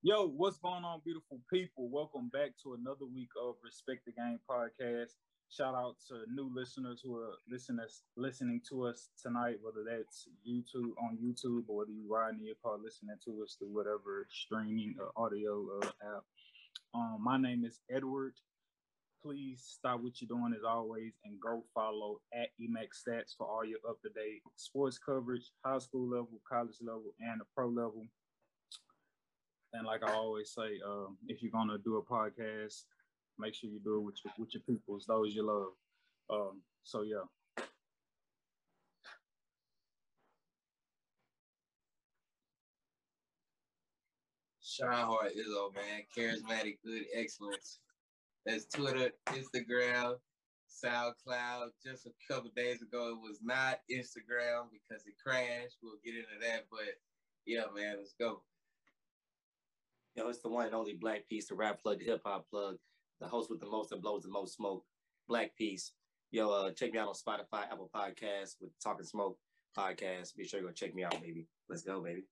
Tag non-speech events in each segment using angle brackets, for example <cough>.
Yo, what's going on, beautiful people? Welcome back to another week of Respect the Game podcast. Shout out to new listeners who are listening listening to us tonight, whether that's YouTube on YouTube or whether you riding in your car listening to us through whatever streaming or audio app. Um, my name is Edward. Please stop what you're doing as always and go follow at Emacs Stats for all your up to date sports coverage, high school level, college level, and the pro level. And like I always say, um, if you're gonna do a podcast, make sure you do it with your with your peoples, those you love. Um, so yeah. Sean Hart Izzo, man. Charismatic, good excellence. That's Twitter, Instagram, SoundCloud. Just a couple days ago, it was not Instagram because it crashed. We'll get into that, but yeah, man, let's go. Yo, it's the one and only Black Piece, the rap plug, the hip hop plug, the host with the most that blows the most smoke. Black Piece. Yo, uh, check me out on Spotify, Apple Podcasts with Talking Smoke podcast. Be sure you go check me out, baby. Let's go, baby.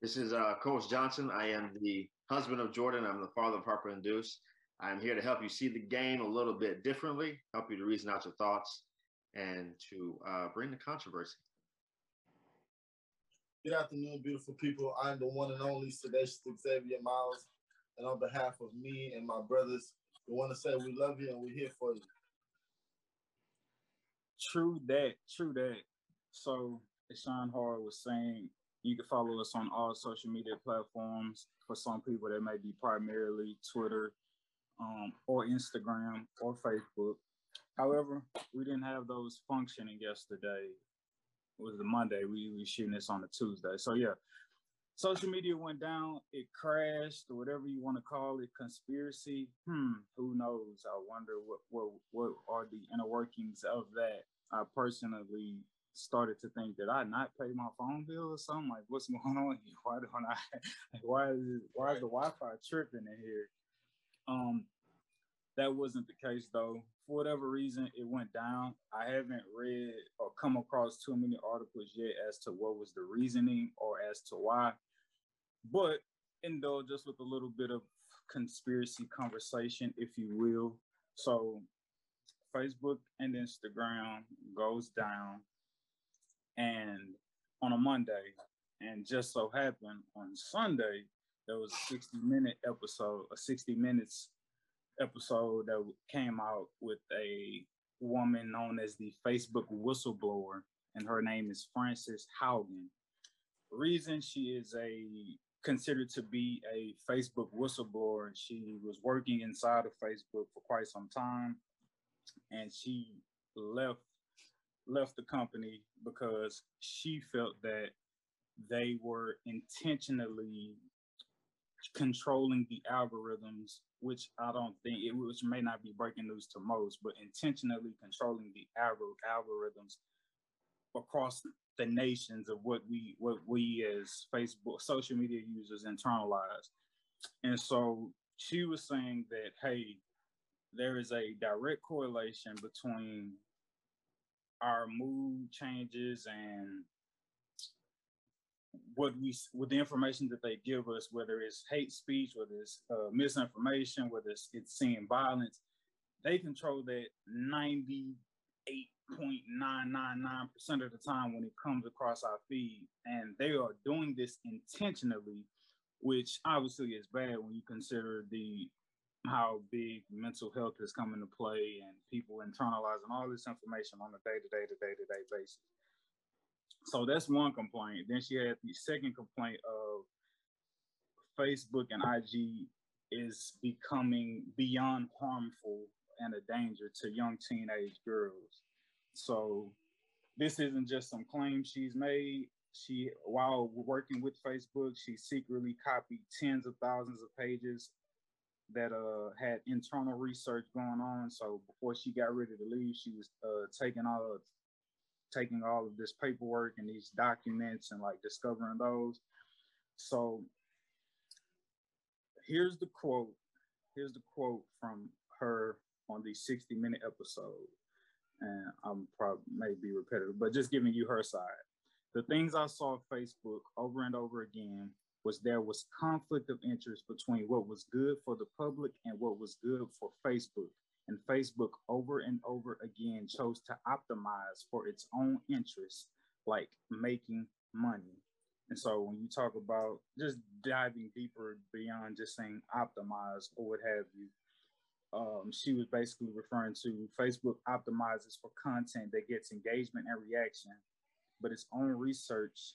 This is uh, Coach Johnson. I am the husband of Jordan. I'm the father of Harper and Deuce. I'm here to help you see the game a little bit differently, help you to reason out your thoughts, and to uh, bring the controversy. Good afternoon, beautiful people. I'm the one and only Sedacious Xavier Miles. And on behalf of me and my brothers, we want to say we love you and we're here for you. True that, true that. So, as Sean Hard was saying, you can follow us on all social media platforms. For some people, that may be primarily Twitter um, or Instagram or Facebook. However, we didn't have those functioning yesterday was the Monday. We we shooting this on a Tuesday. So yeah, social media went down. It crashed, or whatever you want to call it. Conspiracy. Hmm. Who knows? I wonder what what what are the inner workings of that. I personally started to think that I not pay my phone bill or something. Like, what's going on here? <laughs> Why don't I? why is it, why is the Wi-Fi tripping in here? Um, that wasn't the case though. For whatever reason, it went down. I haven't read or come across too many articles yet as to what was the reasoning or as to why. But indulge us with a little bit of conspiracy conversation, if you will. So Facebook and Instagram goes down and on a Monday. And just so happened on Sunday, there was a 60 minute episode, a 60 minutes episode that came out with a woman known as the Facebook whistleblower, and her name is Frances Haugen. Reason she is a considered to be a Facebook whistleblower, she was working inside of Facebook for quite some time, and she left left the company because she felt that they were intentionally controlling the algorithms, which I don't think it which may not be breaking news to most, but intentionally controlling the algorithms across the nations of what we what we as Facebook social media users internalize. And so she was saying that hey, there is a direct correlation between our mood changes and what we with the information that they give us, whether it's hate speech, whether it's uh, misinformation, whether it's, it's seeing violence, they control that 98.999% of the time when it comes across our feed. And they are doing this intentionally, which obviously is bad when you consider the how big mental health is coming to play and people internalizing all this information on a day-to-day to day-to-day basis. So that's one complaint. Then she had the second complaint of Facebook and IG is becoming beyond harmful and a danger to young teenage girls. So this isn't just some claim she's made. She, while working with Facebook, she secretly copied tens of thousands of pages that uh, had internal research going on. So before she got ready to leave, she was uh, taking all of taking all of this paperwork and these documents and like discovering those. So here's the quote. Here's the quote from her on the 60 minute episode. And I'm probably may be repetitive, but just giving you her side. The things I saw on Facebook over and over again was there was conflict of interest between what was good for the public and what was good for Facebook. And Facebook over and over again chose to optimize for its own interests, like making money. And so when you talk about just diving deeper beyond just saying optimize or what have you, um, she was basically referring to Facebook optimizes for content that gets engagement and reaction, but its own research,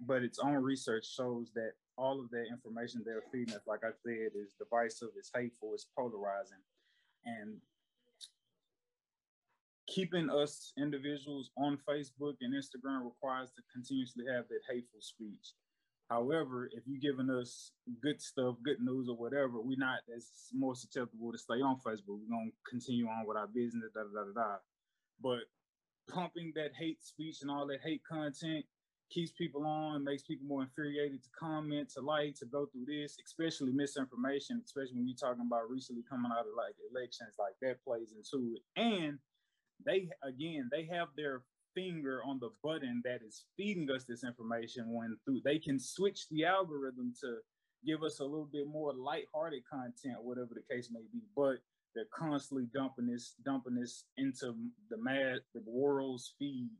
but its own research shows that all of that information they're feeding us, like I said, is divisive, it's hateful, it's polarizing, and keeping us individuals on Facebook and Instagram requires to continuously have that hateful speech. However, if you're giving us good stuff, good news, or whatever, we're not as more susceptible to stay on Facebook. We're gonna continue on with our business, da da da da. But pumping that hate speech and all that hate content keeps people on, makes people more infuriated to comment, to like, to go through this, especially misinformation, especially when you're talking about recently coming out of like elections, like that plays into it. And they again, they have their finger on the button that is feeding us this information when through they can switch the algorithm to give us a little bit more light-hearted content, whatever the case may be. But they're constantly dumping this, dumping this into the mad, the world's feed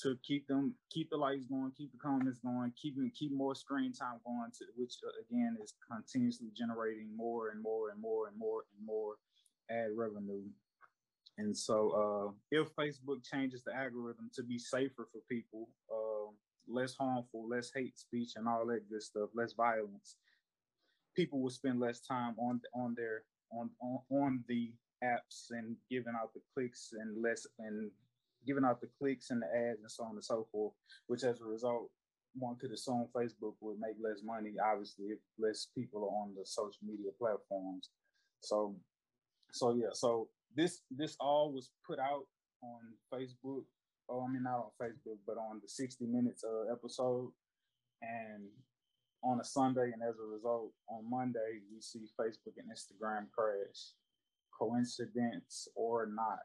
to keep them, keep the likes going, keep the comments going, keep keep more screen time going, to which uh, again is continuously generating more and more and more and more and more ad revenue. And so, uh, if Facebook changes the algorithm to be safer for people, uh, less harmful, less hate speech, and all that good stuff, less violence, people will spend less time on on their on on, on the apps and giving out the clicks and less and giving out the clicks and the ads and so on and so forth. Which, as a result, one could assume Facebook would make less money, obviously, if less people are on the social media platforms. So, so yeah, so this this all was put out on Facebook. Oh, I mean not on Facebook, but on the 60 Minutes uh, episode, and on a Sunday, and as a result, on Monday we see Facebook and Instagram crash. Coincidence or not?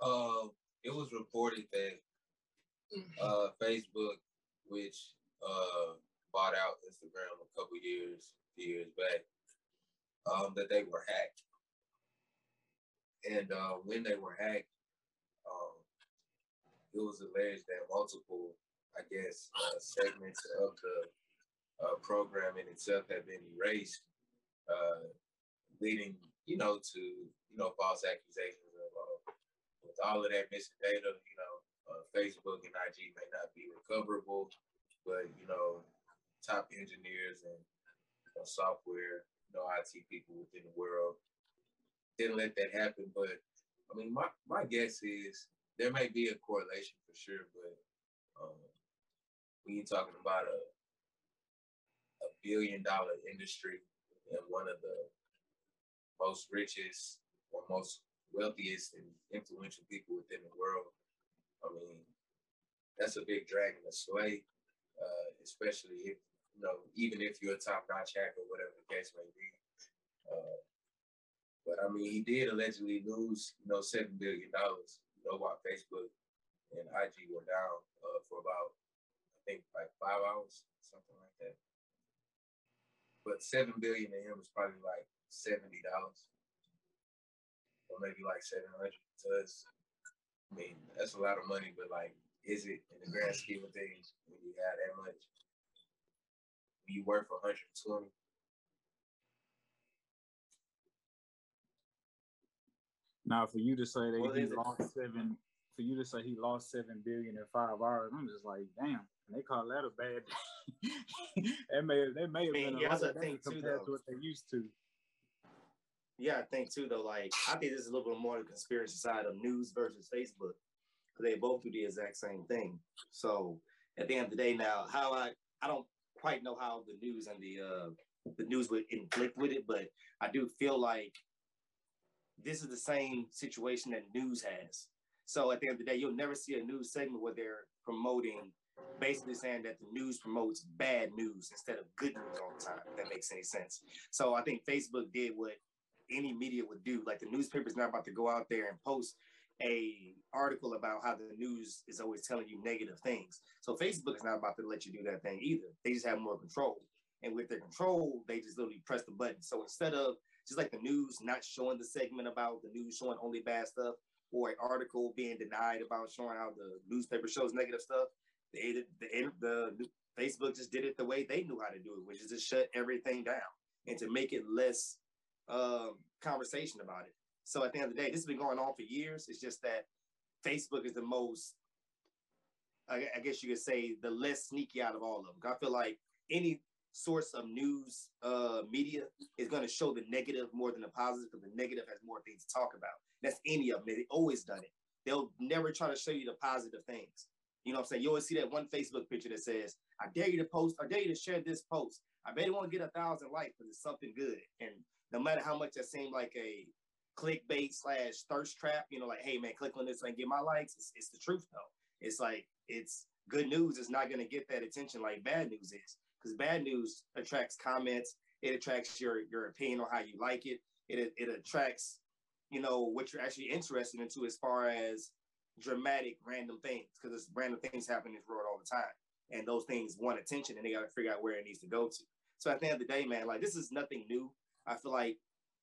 Uh, it was reported that uh, Facebook, which uh, bought out Instagram a couple years years back, um, that they were hacked. And uh, when they were hacked, um, it was alleged that multiple, I guess, uh, segments of the uh, program in itself had been erased, uh, leading, you know, to you know false accusations of uh, with all of that missing data. You know, uh, Facebook and IG may not be recoverable, but you know, top engineers and you know, software know, IT people within the world. Didn't let that happen, but I mean, my, my guess is there may be a correlation for sure, but um, when you're talking about a a billion dollar industry and one of the most richest or most wealthiest and influential people within the world, I mean, that's a big dragon to slay, uh, especially if you know, even if you're a top notch hacker, whatever the case may be. Uh, but I mean, he did allegedly lose, you know, seven billion dollars. You know, while Facebook and IG were down uh, for about, I think, like five hours, something like that. But seven billion to him is probably like seventy dollars, or maybe like seven hundred to us. I mean, that's a lot of money, but like, is it in the grand scheme of things when you have that much? be worth 120. Now, for you to say that well, he lost it? seven, for you to say he lost seven billion in five hours, I'm just like, damn. And they call that a bad day. <laughs> that may they may have been a lot of thing too, compared to what they used to. Yeah, I think too though. Like I think this is a little bit more the conspiracy side of news versus Facebook, they both do the exact same thing. So at the end of the day, now how I I don't quite know how the news and the uh, the news would inflict with it, but I do feel like this is the same situation that news has. So at the end of the day, you'll never see a news segment where they're promoting, basically saying that the news promotes bad news instead of good news all the time. If that makes any sense. So I think Facebook did what any media would do. Like the newspaper's not about to go out there and post a article about how the news is always telling you negative things. So Facebook is not about to let you do that thing either. They just have more control. And with their control, they just literally press the button. So instead of just like the news not showing the segment about the news showing only bad stuff, or an article being denied about showing how the newspaper shows negative stuff, the, the, the, the Facebook just did it the way they knew how to do it, which is to shut everything down and to make it less um, conversation about it. So at the end of the day, this has been going on for years. It's just that Facebook is the most, I, I guess you could say, the less sneaky out of all of them. I feel like any source of news uh, media is going to show the negative more than the positive because the negative has more things to talk about. That's any of them. They've always done it. They'll never try to show you the positive things. You know what I'm saying? You always see that one Facebook picture that says, I dare you to post, I dare you to share this post. I bet it won't get a thousand likes because it's something good. And no matter how much that seemed like a clickbait slash thirst trap, you know, like, hey man, click on this and get my likes. It's, it's the truth though. It's like it's good news is not going to get that attention like bad news is because bad news attracts comments. It attracts your your opinion on how you like it. It it attracts, you know, what you're actually interested into as far as dramatic random things because it's random things happen in this world all the time, and those things want attention, and they got to figure out where it needs to go to. So at the end of the day, man, like this is nothing new. I feel like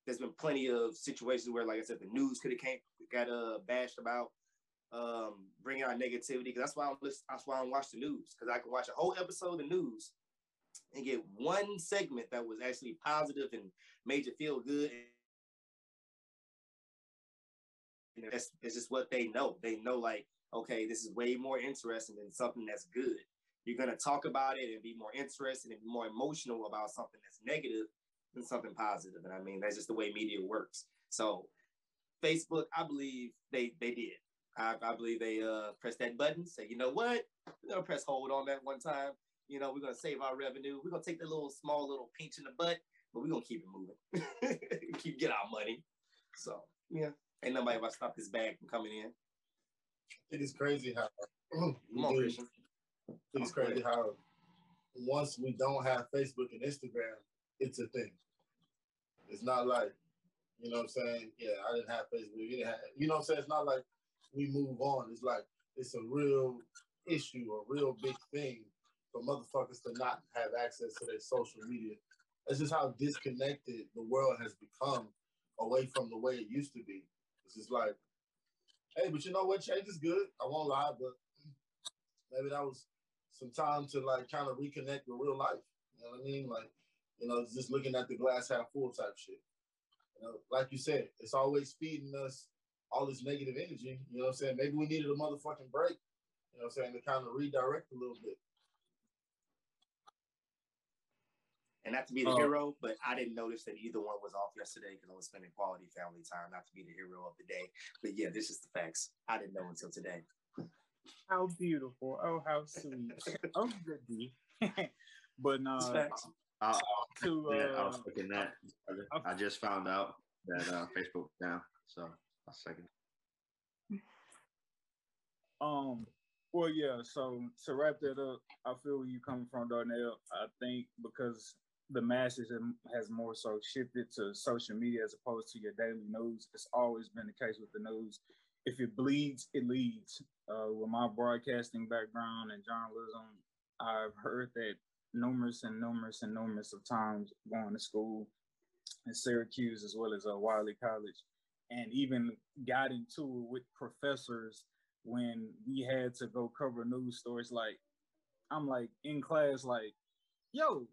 there's been plenty of situations where, like I said, the news could have came got uh bashed about um bringing out negativity because that's why I'm listen, that's why I don't watch the news because I can watch a whole episode of news and get one segment that was actually positive and made you feel good. And that's it's just what they know. They know like, okay, this is way more interesting than something that's good. You're gonna talk about it and be more interested and more emotional about something that's negative than something positive. And I mean, that's just the way media works. So Facebook, I believe they they did. I, I believe they uh pressed that button, say, you know what? We're gonna press hold on that one time. You know, we're gonna save our revenue. We're gonna take the little small little pinch in the butt, but we're gonna keep it moving. <laughs> keep get our money. So yeah. Ain't nobody about to stop this bag from coming in. It is crazy how <clears throat> Come on, Christian. It's crazy how once we don't have Facebook and Instagram, it's a thing. It's not like, you know what I'm saying? Yeah, I didn't have Facebook. You, didn't have, you know what I'm saying? It's not like we move on. It's like it's a real issue, a real big thing for motherfuckers to not have access to their social media. That's just how disconnected the world has become away from the way it used to be. It's just like, hey, but you know what? Change is good. I won't lie, but maybe that was some time to like kind of reconnect with real life. You know what I mean? Like, you know, just looking at the glass half full type shit. You know, like you said, it's always feeding us all this negative energy. You know what I'm saying? Maybe we needed a motherfucking break. You know what I'm saying? To kind of redirect a little bit. And not to be the Oh. hero, but I didn't notice that either one was off yesterday because I was spending quality family time. Not to be the hero of the day, but yeah, this is the facts. I didn't know until today. How beautiful. Oh, how sweet. <laughs> oh, goody. <laughs> but no, It's facts. Uh, yeah, I was uh, thinking that. I just found out that uh, Facebook down. So a second. Um, well, yeah. So to wrap that up, I feel where you coming from, Darnell. I think because the masses has more so shifted to social media as opposed to your daily news. It's always been the case with the news. If it bleeds, it leads. Uh, with my broadcasting background and journalism, I've heard that numerous and numerous and numerous of times going to school in Syracuse as well as uh, Wiley College, and even got into it with professors when we had to go cover news stories. Like, I'm like in class, like, yo,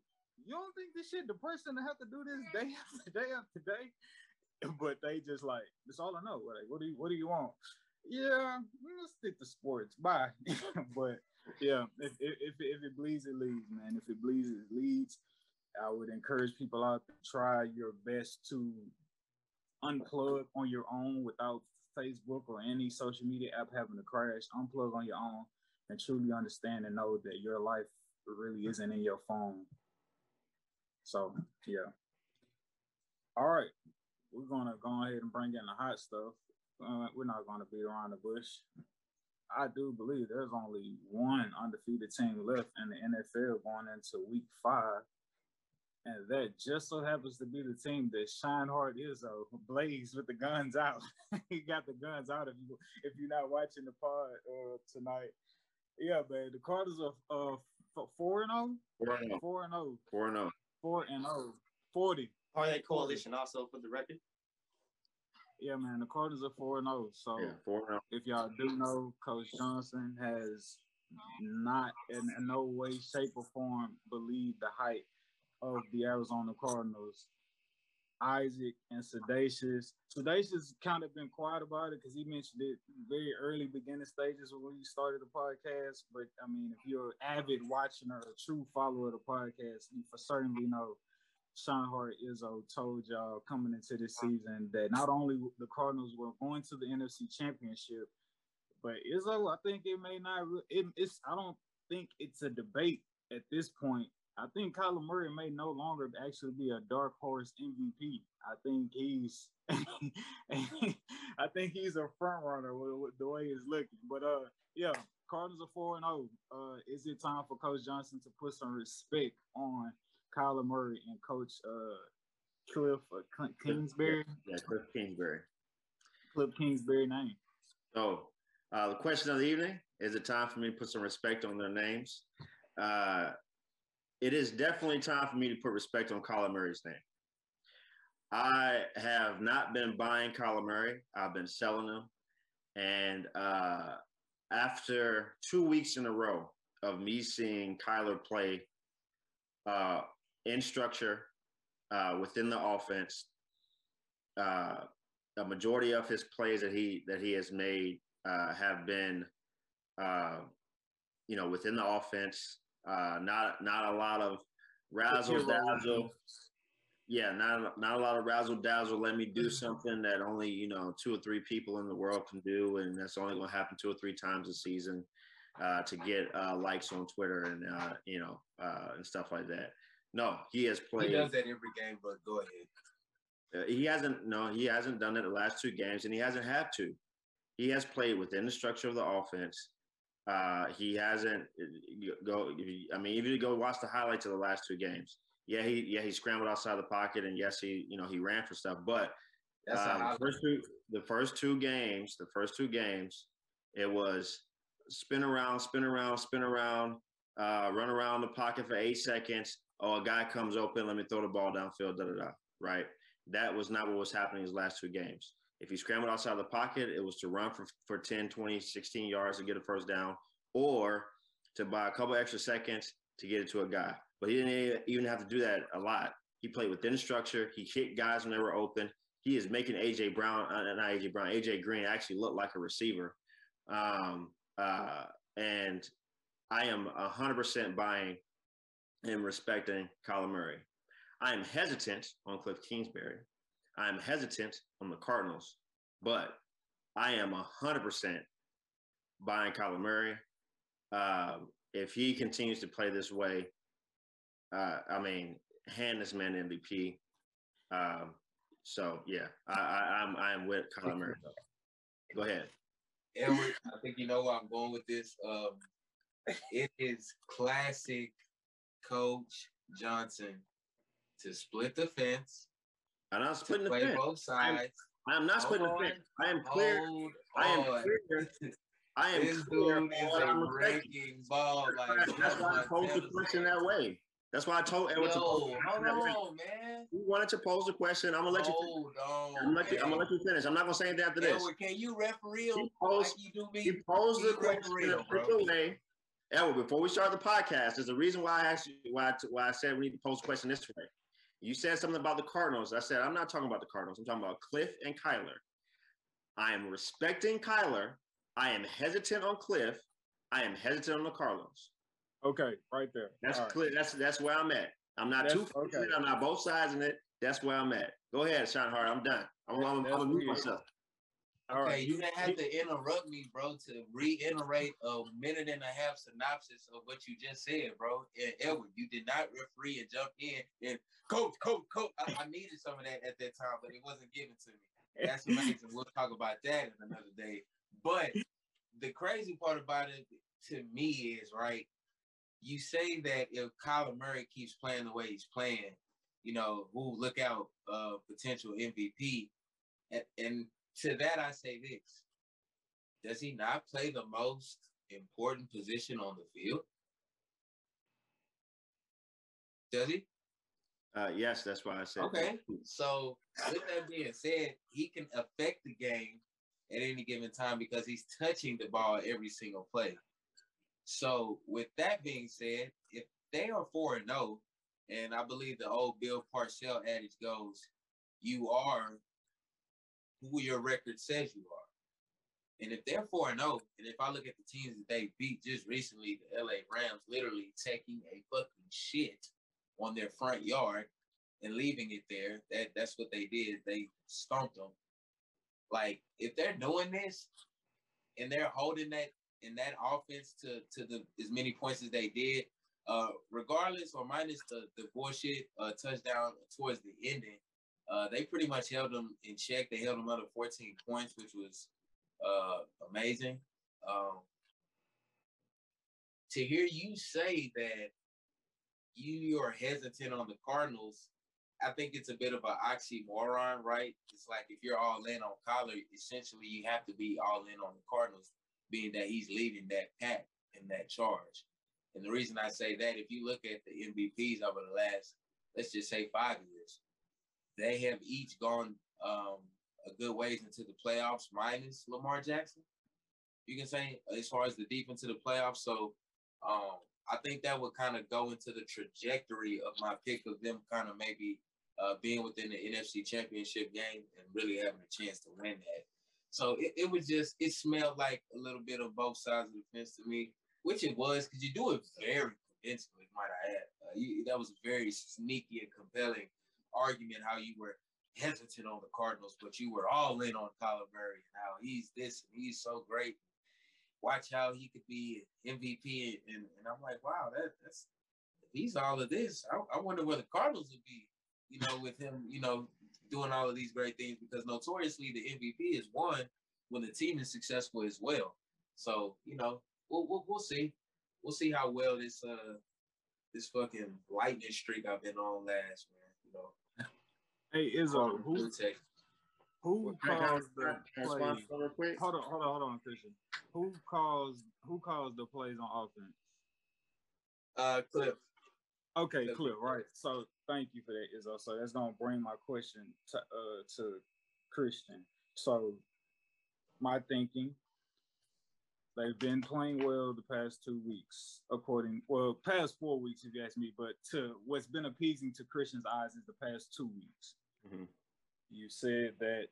you don't think this shit depressing to have to do this day <laughs> after day after day? <laughs> But they just like, that's all I know. Like, what do you what do you want? Yeah, we'll stick to sports. Bye. <laughs> but yeah, if, if if it bleeds, it leads, man. If it bleeds, it leads. I would encourage people out to try your best to unplug on your own without Facebook or any social media app having to crash. Unplug on your own and truly understand and know that your life really isn't in your phone. So yeah. All right, we're gonna go ahead and bring in the hot stuff. Uh, we're not gonna beat around the bush. I do believe there's only one undefeated team left in the NFL going into week five. And that just so happens to be the team that Shine Hart is Izzo blaze with the guns out. <laughs> he got the guns out if you if you're not watching the pod uh, tonight. Yeah, man. The Cardinals are uh, four and zero. Four and zero. Four and zero. Four and zero. Four and zero. Forty. Parlay coalition also for the record. Yeah, man. The Cardinals are four and zero. So Yeah, 4-0. if y'all do know, Coach Johnson has not in, in no way, shape, or form believed the hype of the Arizona Cardinals. Isaac and Sedacious. Sedacious kind of been quiet about it because he mentioned it very early beginning stages when we started the podcast. But I mean, if you're an avid watcher or a true follower of the podcast, you for certainly know Scheinhardt Izzo told y'all coming into this season that not only the Cardinals were going to the NFC Championship, but Izzo, I think it may not. It, it's I don't think it's a debate at this point. I think Kyler Murray may no longer actually be a dark horse MVP. I think he's, <laughs> I think he's a front runner with, with the way he's looking. But uh, yeah, Cardinals are four and zero. Uh, is it time for Coach Johnson to put some respect on Kyler Murray and Coach uh Cliff uh, Kingsbury? Yeah, Cliff Kingsbury. Cliff Kingsbury name. So uh, the question of the evening is it time for me to put some respect on their names? Uh, it is definitely time for me to put respect on Kyler Murray's name. I have not been buying Kyler Murray. I've been selling him. And uh, after two weeks in a row of me seeing Kyler play uh, in structure uh, within the offense, uh, a majority of his plays that he that he has made uh, have been, uh, you know, within the offense. Uh, not not a lot of razzle dazzle. Yeah, not not a lot of razzle dazzle. Let me do something that only you know two or three people in the world can do, and that's only going to happen two or three times a season uh, to get uh, likes on Twitter and uh, you know uh, and stuff like that. No, he has played. He does that every game, but go ahead. Uh, he hasn't. No, he hasn't done it the last two games, and he hasn't had to. He has played within the structure of the offense. Uh, he hasn't go. I mean, if you go watch the highlights of the last two games. Yeah, he yeah he scrambled outside the pocket, and yes, he you know he ran for stuff. But uh, the first two the first two games, the first two games, it was spin around, spin around, spin around, uh, run around the pocket for eight seconds. Oh, a guy comes open. Let me throw the ball downfield. Da da da. Right. That was not what was happening his last two games. If he scrambled outside the pocket, it was to run for, for 10, 20, 16 yards to get a first down or to buy a couple extra seconds to get it to a guy. But he didn't even have to do that a lot. He played within the structure. He hit guys when they were open. He is making AJ Brown, uh, not AJ Brown, AJ Green actually look like a receiver. Um, uh, and I am 100% buying and respecting Kyler Murray. I am hesitant on Cliff Kingsbury I'm hesitant on the Cardinals, but I am 100% buying Kyler Murray. Um, if he continues to play this way, uh, I mean, hand this man MVP. Um, so yeah, I, I, I'm I'm with Kyler Murray. Go ahead. Edward, I think you know where I'm going with this. Um, it is classic Coach Johnson to split the fence and I'm not splitting the fence. both sides. I am not splitting the fence. I am clear. I am on. clear. I am This clear dude is I'm a breaking ball. Like That's why I posed the question that way. That's why I told Edward to pose Yo, hold question that way. on, man. He wanted to pose the question. I'm gonna let you. Hold on. I'm gonna let you. I'm gonna let you finish. I'm not gonna say anything after this. Edward, can you referee He him like you do me? He posed the He question referee in a way. Edward, before we start the podcast, there's a reason why I asked you why I, why I said we need to pose the question this way. You said something about the Cardinals. I said I'm not talking about the Cardinals. I'm talking about Cliff and Kyler. I am respecting Kyler. I am hesitant on Cliff. I am hesitant on the Cardinals. Okay, right there. That's All right. clear. That's that's where I'm at. I'm not That's- too. okay. I'm not both sides in it. That's where I'm at. Go ahead, Sean Hart. I'm done. I'm, I'm, I'm, That's gonna mute myself. All Okay, right. you didn't have to interrupt me, bro, to reiterate a minute and a half synopsis of what you just said, bro. And Edward, you did not referee and jump in and coach, coach, coach. I, I needed some of that at that time, but it wasn't given to me. That's amazing. we'll talk about that in another day. But the crazy part about it to me is right. You say that if Kyler Murray keeps playing the way he's playing, you know, who look out uh potential MVP. And, and to that I say this. Does he not play the most important position on the field? Does he? Uh, yes, that's why I said. Okay. So with that being said, he can affect the game at any given time because he's touching the ball every single play. So with that being said, if they are four and zero, and I believe the old Bill Parcells adage goes, "You are who your record says you are." And if they're four and zero, and if I look at the teams that they beat just recently, the LA Rams literally taking a fucking shit on their front yard and leaving it there. That that's what they did. They stomped them. Like if they're doing this and they're holding that in that offense to to the as many points as they did, uh, regardless or minus the the bullshit uh, touchdown towards the ending, uh, they pretty much held them in check. They held them under 14 points, which was uh, amazing. Um, to hear you say that you are hesitant on the Cardinals, I think it's a bit of an oxymoron, right? It's like if you're all in on Kyler, essentially you have to be all in on the Cardinals, being that he's leading that pack in that charge. And the reason I say that, if you look at the MVPs over the last, let's just say five years, they have each gone um, a good ways into the playoffs, minus Lamar Jackson. You can say as far as the deep into the playoffs. So um, I think that would kind of go into the trajectory of my pick of them kind of maybe uh, being within the NFC Championship game and really having a chance to win that. So it, it was just it smelled like a little bit of both sides of the fence to me, which it was because you do it very convincingly, might I add. Uh, you, that was very sneaky and compelling argument how you were hesitant on the Cardinals, but you were all in on Kyler Murray and how he's this and he's so great watch how he could be MVP. And, and I'm like, wow, that, that's he's all of this, I, I wonder where the Cardinals would be, you know, with him, you know, doing all of these great things because notoriously the MVP is won when the team is successful as well. So, you know, we'll, we'll, we'll see. We'll see how well this uh this fucking lightning streak I've been on last, man. You know. Hey Izzo, who, who caused the plays? Hold on, hold on, hold on, Christian. Who caused who caused the plays on offense? Uh, Cliff. Okay, Cliff. Cliff. Right. So thank you for that, Izzo. So that's gonna bring my question to uh to Christian. So my thinking, they've been playing well the past two weeks, according well, past four weeks if you ask me. But to what's been appeasing to Christian's eyes is the past two weeks. Mm-hmm you said that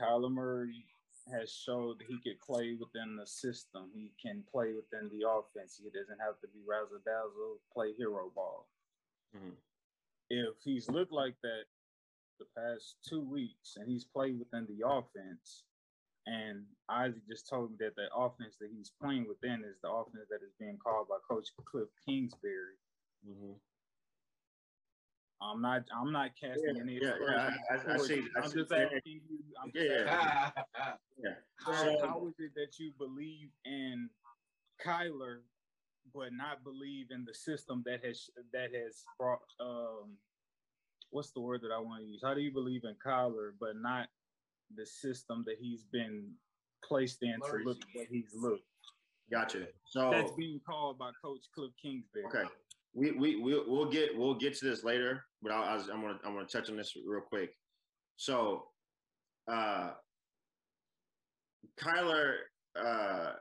Kyler Murray has showed that he could play within the system. He can play within the offense. He doesn't have to be razzle dazzle, play hero ball. Mm-hmm. If he's looked like that the past two weeks and he's played within the offense, and Isaac just told me that the offense that he's playing within is the offense that is being called by Coach Cliff Kingsbury. Mm-hmm. I'm not. I'm not casting yeah, any. Yeah, yeah. I, I, I see. I'm just asking you. I'm just yeah, <laughs> yeah. How, so, how is it that you believe in Kyler, but not believe in the system that has that has brought? Um, what's the word that I want to use? How do you believe in Kyler, but not the system that he's been placed in to look what he's looked? Gotcha. So that's being called by Coach Cliff Kingsbury. Okay we we we'll, we'll get we'll get to this later, but I, am gonna I'm gonna touch on this real quick. So, uh, Kyler uh,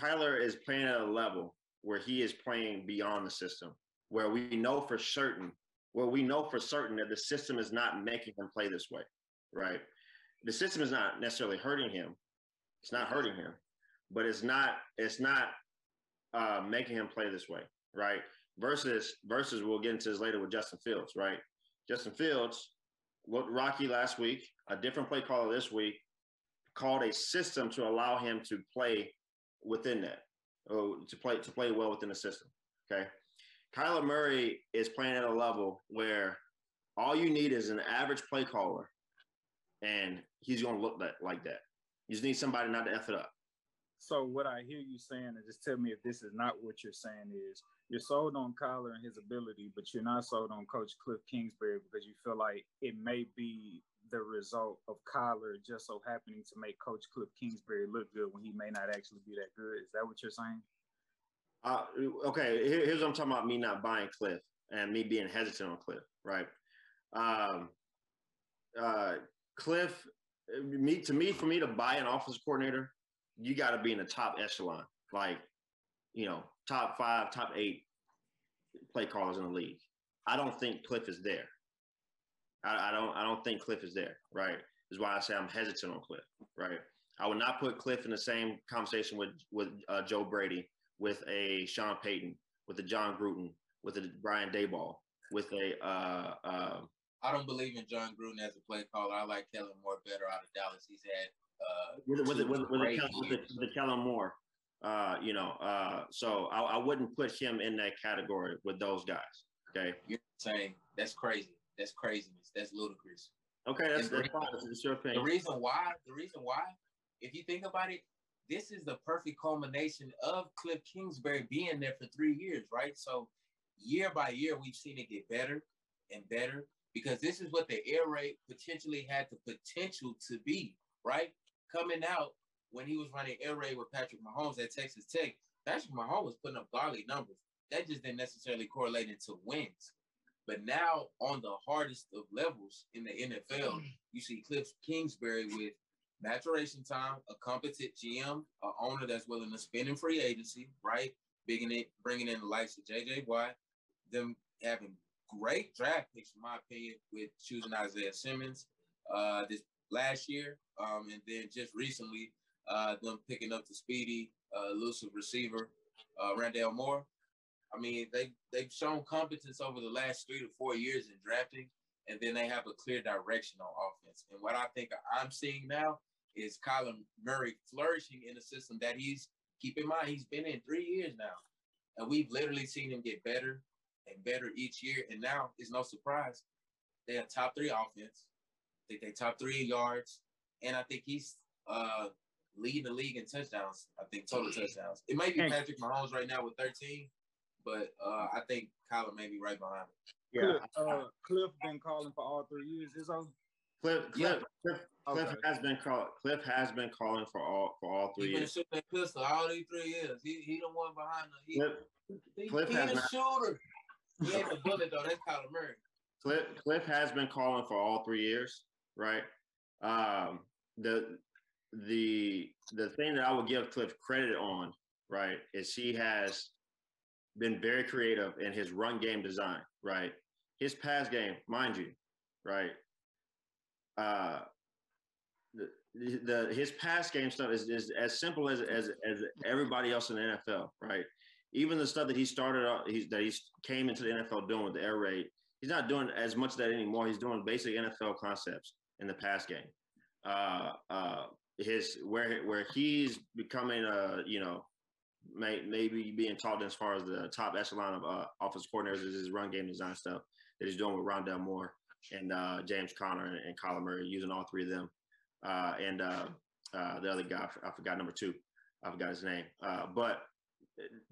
Kyler is playing at a level where he is playing beyond the system, where we know for certain, where we know for certain that the system is not making him play this way, right? The system is not necessarily hurting him. It's not hurting him, but it's not it's not uh, making him play this way, right? Versus versus we'll get into this later with Justin Fields, right? Justin Fields looked rocky last week, a different play caller this week, called a system to allow him to play within that, or to play to play well within the system. Okay. Kyler Murray is playing at a level where all you need is an average play caller, and he's to look that like that. You just need somebody not to f it up. So what I hear you saying, and just tell me if this is not what you're saying, is you're sold on Kyler and his ability, but you're not sold on Coach Cliff Kingsbury because you feel like it may be the result of Kyler just so happening to make Coach Cliff Kingsbury look good when he may not actually be that good. Is that what you're saying? Uh, okay, Here, here's what I'm talking about: me not buying Cliff and me being hesitant on Cliff. Right? Um, uh, Cliff, me to me, for me to buy an offensive coordinator, you got to be in the top echelon, like you know, top five, top eight play callers in the league. I don't think Cliff is there. I, I don't I don't think Cliff is there, right? Is why I say I'm hesitant on Cliff, right? I would not put Cliff in the same conversation with with uh, Joe Brady, with a Sean Payton, with a Jon Gruden, with a Brian Daboll, with a. Uh, uh, I don't believe in Jon Gruden as a play caller. I like Kellen Moore better out of Dallas. He's had uh, with, with, with, with, the, Kellen Moore. Uh, you know, uh, so I, I wouldn't put him in that category with those guys. Okay, you're saying that's crazy. That's craziness. That's ludicrous. Okay, that's, that's fine. That's your opinion. The reason why, the reason why, if you think about it, this is the perfect culmination of Cliff Kingsbury being there for three years, right? So year by year, we've seen it get better and better because this is what the air raid potentially had the potential to be, right? Coming out when he was running air raid with Patrick Mahomes at Texas Tech, Patrick Mahomes was putting up godly numbers. That just didn't necessarily correlate into wins. But now on the hardest of levels in the NFL, you see Cliff Kingsbury with maturation time, a competent GM, an owner that's willing to spend in free agency, right? Bringing it, bringing in the likes of JJ Watt, them having great draft picks, in my opinion, with choosing Isaiah Simmons uh, this last year, um, and then just recently uh, them picking up the speedy, uh, elusive receiver, uh, Rondale Moore. I mean, they they've shown competence over the last three to four years in drafting, and then they have a clear direction on offense. And what I think I'm seeing now is Kyler Murray flourishing in a system that he's keep in mind he's been in three years now, and we've literally seen him get better and better each year. And now it's no surprise they are top three offense. I think they top three in yards, and I think he's uh, leading the league in touchdowns. I think total touchdowns. It might be Patrick Mahomes right now with 13, but uh, I think Kyler may be right behind him. Yeah, Cliff, uh, Cliff been calling for all three years. Is on. Cliff, Cliff, yeah. Cliff, Cliff okay. has been call, Cliff has been calling for all for all three he years. He been shooting that pistol all these three years. He he the one behind the he, Cliff, he, Cliff he, has the not, shooter. He ain't the bullet though. That's Kyler Murray. Cliff Cliff has been calling for all three years, right? Um, the the the thing that I would give Cliff credit on, right, is he has been very creative in his run game design, right? His pass game, mind you, right? Uh, the, the his pass game stuff is, is as simple as, as as everybody else in the NFL, right? Even the stuff that he started out, he's that he came into the NFL doing with the air raid, he's not doing as much of that anymore. He's doing basic NFL concepts in the pass game. Uh, uh, his where where he's becoming a you know may, maybe being taught as far as the top echelon of uh, offensive coordinators is his run game design stuff that he's doing with Rondale Moore and uh, James Conner and, and Murray using all three of them. Uh, and uh, uh, the other guy I forgot number two. I forgot his name. Uh, but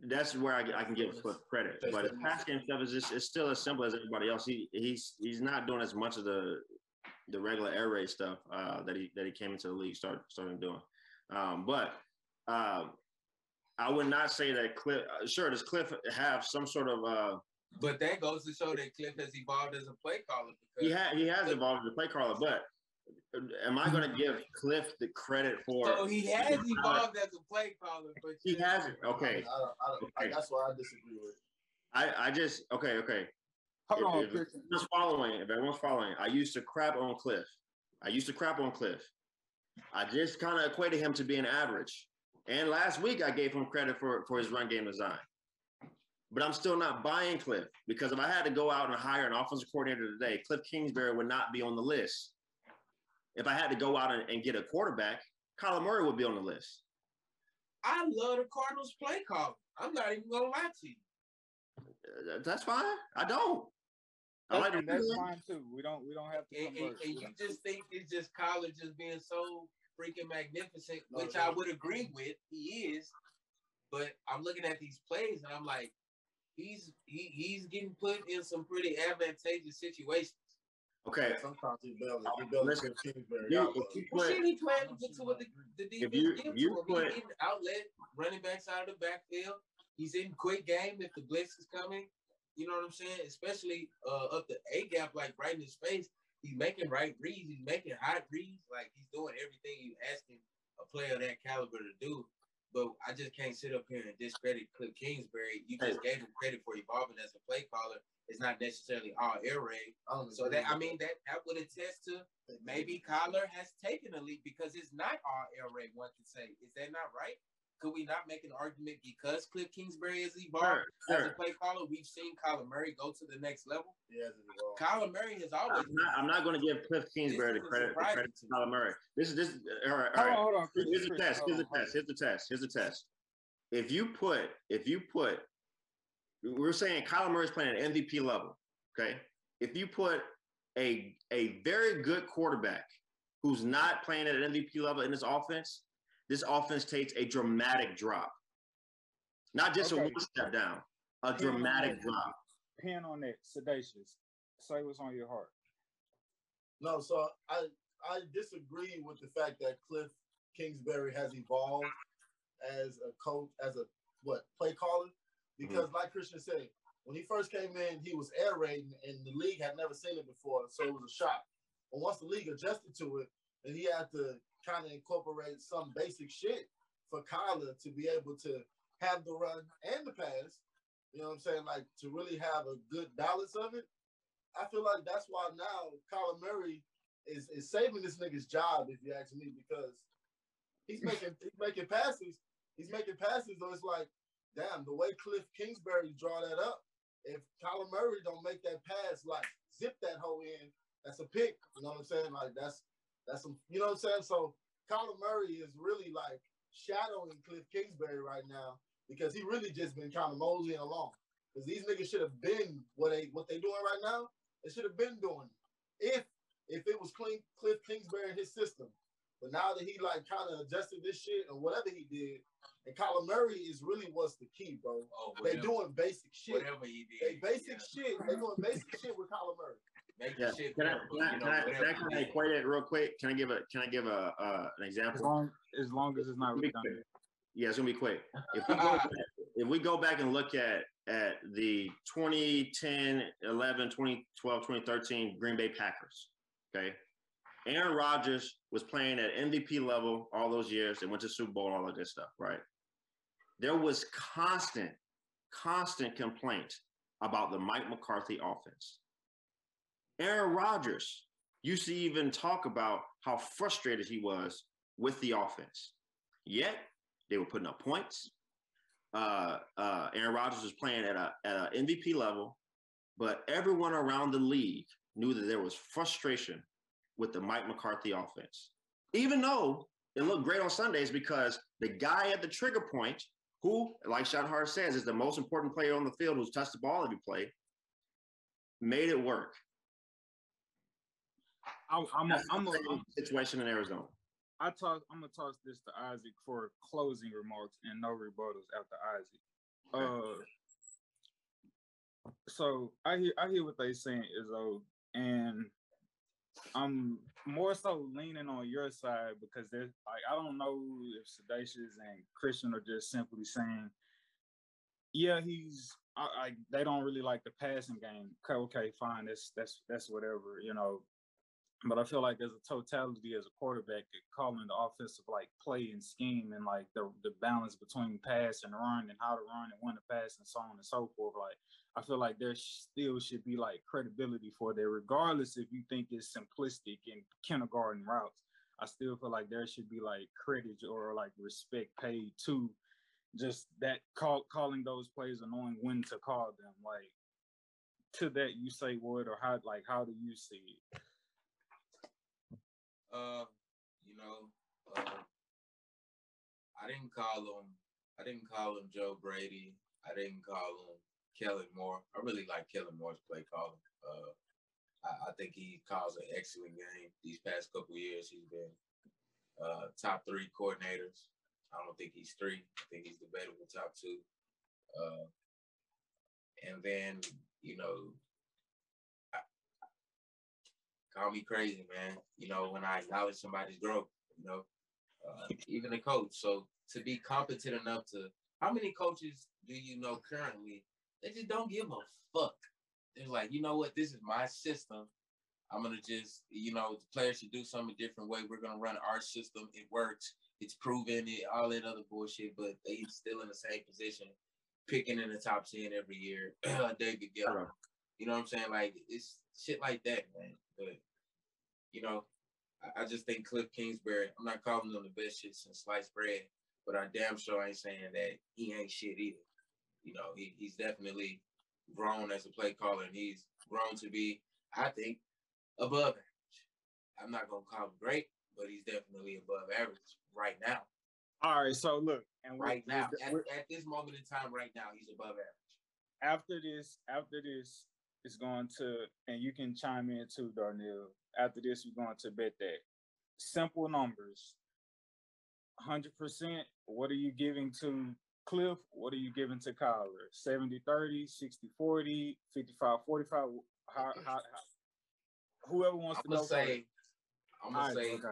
that's where I, I can give credit. But the pass game stuff is just it's still as simple as everybody else. He he's he's not doing as much of the the regular air raid stuff uh, that he that he came into the league start started doing. Um, but um, I would not say that Cliff. Uh, sure, does Cliff have some sort of? Uh, but that goes to show that Cliff has evolved as a play caller. He ha- he has evolved as a play caller, but am I going to give Cliff the credit for? So he has evolved as a play caller, but he hasn't. Okay, I don't, I don't, okay. that's what I disagree with. I I just okay okay. Hold on, if, if following, if everyone's following, I used to crap on Cliff. I used to crap on Cliff. I just kind of equated him to being average. And last week I gave him credit for, for his run game design. But I'm still not buying Cliff because if I had to go out and hire an offensive coordinator today, Cliff Kingsbury would not be on the list. If I had to go out and, and get a quarterback, Kyler Murray would be on the list. I love the Cardinals play call. I'm not even gonna lie to you. Uh, that's fine. I don't. I like that's fine too. We don't we don't have to. And, and, and you just think it's just college just being so freaking magnificent, no, which no. I would agree with. He is, but I'm looking at these plays and I'm like, he's he, he's getting put in some pretty advantageous situations. Okay. Sometimes he barely, he barely Listen, put Kingsbury you- out. if you Well, put- shit, he playing to get to what the, the defense you- give if to him. put- He's getting outlet, running backs out of the backfield. He's in quick game if the blitz is coming. You know what I'm saying? Especially uh, up the A gap, like right in his face. He's making right reads. He's making hot reads. Like he's doing everything you asking a player of that caliber to do. But I just can't sit up here and discredit Cliff Kingsbury. You just gave him credit for evolving as a play caller. It's not necessarily all air raid. So that I mean that that would attest to maybe Kyler has taken a leap because it's not all air raid. One can say, is that not right? Could we not make an argument because Cliff Kingsbury has evolved Sure, as sure. a play caller? We've seen Kyler Murray go to the next level. He hasn't evolved. Kyler Murray has always. I'm not, I'm not going to give Cliff Kingsbury the This credit, the credit to to. Kyler Murray. This is this. All right, all right. Hold on, hold on. Here's the Chris, test. Here's the on, hold test. Here's the test. Here's the test. If you put, if you put, we're saying Kyler Murray is playing at MVP level. Okay. If you put a a very good quarterback who's not playing at an MVP level in this offense, this offense takes a dramatic drop. Not just a Okay. one step down, a Pin dramatic drop. Pin on that. Sedacious. Say what's on your heart. No, so I I disagree with the fact that Cliff Kingsbury has evolved as a coach, as a what play caller, because mm-hmm. like Christian said, when he first came in, he was air raiding, and the league had never seen it before, so it was a shock. But once the league adjusted to it, and he had to kind of incorporate some basic shit for Kyler to be able to have the run and the pass. You know what I'm saying? Like to really have a good balance of it. I feel like that's why now Kyler Murray is, is saving this nigga's job, if you ask me, because he's making he's making passes. He's making passes, though it's like, damn, the way Cliff Kingsbury draw that up, if Kyler Murray don't make that pass, like zip that hole in, that's a pick. You know what I'm saying? Like that's that's some you know what I'm saying? So Kyler Murray is really like shadowing Cliff Kingsbury right now because he really just been kind of moseying along. Because these niggas should have been what they what they doing right now. They should have been doing if if it was clean Cliff Kingsbury and his system. But now that he like kind of adjusted this shit or whatever he did, and Kyler Murray is really what's the key, bro. Oh, They doing basic shit. whatever he did, They basic yeah. shit. They doing basic shit with Kyler Murray. Make Yeah. the shit Can I, better, can I, you can I, can I whatever kind he of did. equate it real quick? Can I give a can I give a uh, an As example? long as long as it's not It'll be quick. redundant. Yeah, it's gonna be quick. If we go <laughs> back, if we go back and look at at the 2010, 11, 2012, 2013 Green Bay Packers, okay, Aaron Rodgers was playing at MVP level all those years and went to Super Bowl and all of this stuff, right? There was constant, constant complaint about the Mike McCarthy offense. Aaron Rodgers used to even talk about how frustrated he was with the offense. Yet they were putting up points. Uh, uh, Aaron Rodgers was playing at a at an MVP level, but everyone around the league knew that there was frustration with the Mike McCarthy offense. Even though it looked great on Sundays because the guy at the trigger point, who, like Sean Hart says, is the most important player on the field who's touched the ball every play, made it work. I, I'm a, I'm a, situation in Arizona. I talk. I'm gonna toss this to Isaac for closing remarks and no rebuttals after Isaac. Uh, so I hear I hear what they saying, is Izzo, and I'm more so leaning on your side because there's like I don't know if Sedacious and Christian are just simply saying, yeah, he's I, I they don't really like the passing game. Okay, okay, fine, that's that's that's whatever, you know. But I feel like as a totality as a quarterback, calling the offensive like play and scheme and like the the balance between pass and run and how to run and when to pass and so on and so forth. Like I feel like there still should be like credibility for that, regardless if you think it's simplistic and kindergarten routes. I still feel like there should be like credit or like respect paid to just that call calling those plays and knowing when to call them. Like to that you say what or how like how do you see it? Uh, you know, uh, I didn't call him. I didn't call him Joe Brady. I didn't call him Kellen Moore. I really like Kellen Moore's play calling. Uh, I, I think he calls an excellent game. These past couple years, he's been uh, top three coordinators. I don't think he's three. I think he's debatable top two. Uh, And then, you know, call me crazy, man. You know, when I acknowledge somebody's growth, you know, uh, even a coach. So to be competent enough to, how many coaches do you know currently? They just don't give a fuck. They're like, you know what? This is my system. I'm gonna just, you know, the players should do something a different way. We're gonna run our system. It works. It's proven. It all that other bullshit, but they still in the same position, picking in the top ten every year. <clears throat> David Gettleman. You know what I'm saying? Like it's shit like that, man. But you know, I, I just think Cliff Kingsbury. I'm not calling him the best shit since sliced bread, but I damn sure ain't saying that he ain't shit either. You know, he, he's definitely grown as a play caller, and he's grown to be, I think, above average. I'm not gonna call him great, but he's definitely above average right now. All right, so look, and right now, at, at, this moment in time, right now, he's above average. After this, after this is going to, and you can chime in too, Darnell. After this, we're going to bet that simple numbers. 100%. What are you giving to Cliff? What are you giving to Kyler? 70 30, 60 40, 55 45? How, how, how, whoever wants I'm to know. Say, I'm gonna say, okay.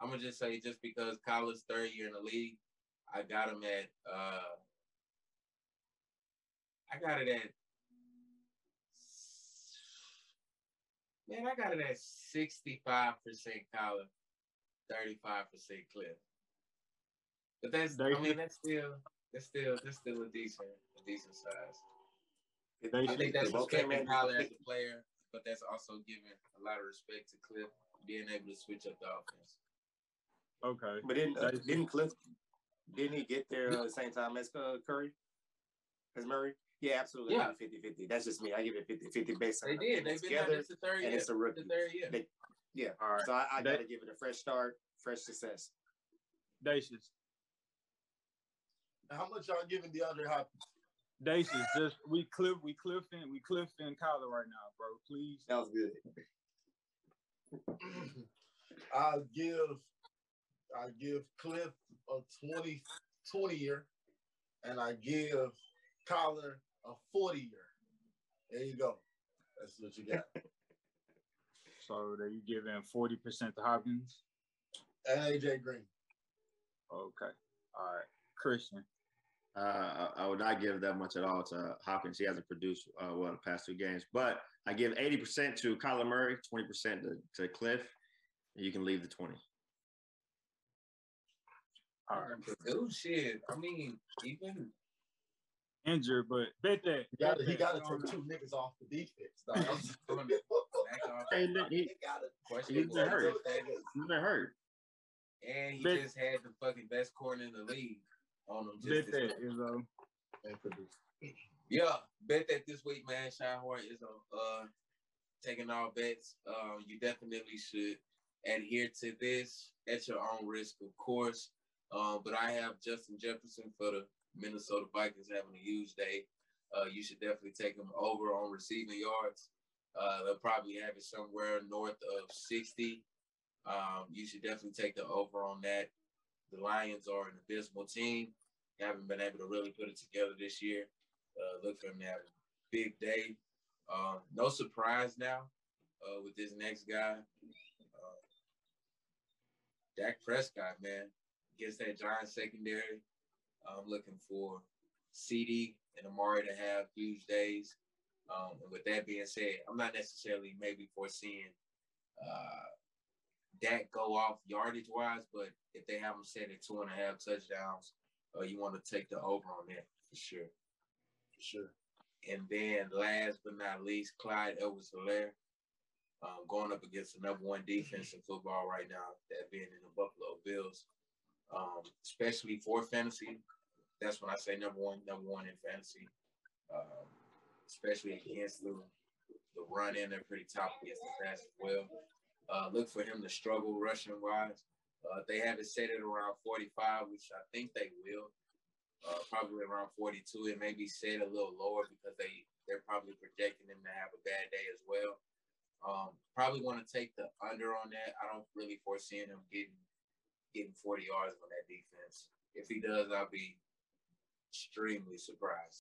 I'm gonna just say, just because Kyler's third year in the league, I got him at, uh, I got it at, man, I got it at 65% Kyler, 35% Cliff. But that's, I mean, that's still, that's still, that's still a decent, a decent size. I think that's respecting Kyler as a player but that's also giving a lot of respect to Cliff being able to switch up the offense. Okay, but didn't uh, didn't Cliff didn't he get there at the same time as uh, Curry, as Murray? Yeah, absolutely. Yeah. 50 50. That's just me. I give it 50 50 based on They did. They've been together, the third and year. it's a rookie. The third year. They, yeah. All right. So I, I got to give it a fresh start, fresh success. Dacius. How much y'all giving DeAndre Hopkins? Dacius, just we cliff we Clifton we Clifton Kyler right now, bro. Please. Sounds good. <clears throat> I'll give I give Cliff a 20, 20 year, and I give Kyler a 40 year. There you go. That's what you got. <laughs> so that you giving 40% to Hopkins? And AJ Green. Okay. All right. Christian. Uh, I would not give that much at all to Hopkins. He hasn't produced uh, well the past two games, but I give 80% to Kyler Murray, 20% to, to Cliff, and you can leave the 20. All right. Dude, shit. I mean, even injured, but bet that. He got to he got to take two niggas off the defense. Dog. <laughs> hey, he, he, he's been hurt. He's been hurt. And he bet. just had the fucking best corner in the league on them. Just bet that, Izzo. Yeah, bet that this week, man. Schottenhart is uh taking all bets. Uh, you definitely should adhere to this at your own risk, of course. Uh, but I have Justin Jefferson for the Minnesota Vikings having a huge day. Uh, you should definitely take them over on receiving yards. Uh, they'll probably have it somewhere north of 60. Um, you should definitely take the over on that. The Lions are an abysmal team haven't been able to really put it together this year. Uh, look for them to have a big day. Uh, no surprise now uh, with this next guy. Uh, Dak Prescott, man, against that Giants secondary. I'm looking for CeeDee and Amari to have huge days. Um, and with that being said, I'm not necessarily maybe foreseeing uh, Dak go off yardage wise, but if they have them set at two and a half touchdowns, uh, you want to take the over on that for sure. For sure. And then last but not least, Clyde Edwards Helaire. Um, going up against the number one defense in football right now, that being in the Buffalo Bills. Um, especially for fantasy. That's when I say number one, number one in fantasy. Um, especially against the the run in, they're pretty top against the pass as well. Uh, look for him to struggle rushing wise. Uh, they have it set at around 45, which I think they will. Uh, probably around 42. It may be set a little lower because they they're probably projecting them to have a bad day as well. Um, probably want to take the under on that. I don't really foresee him getting getting 40 yards on that defense. If he does, I'll be extremely surprised.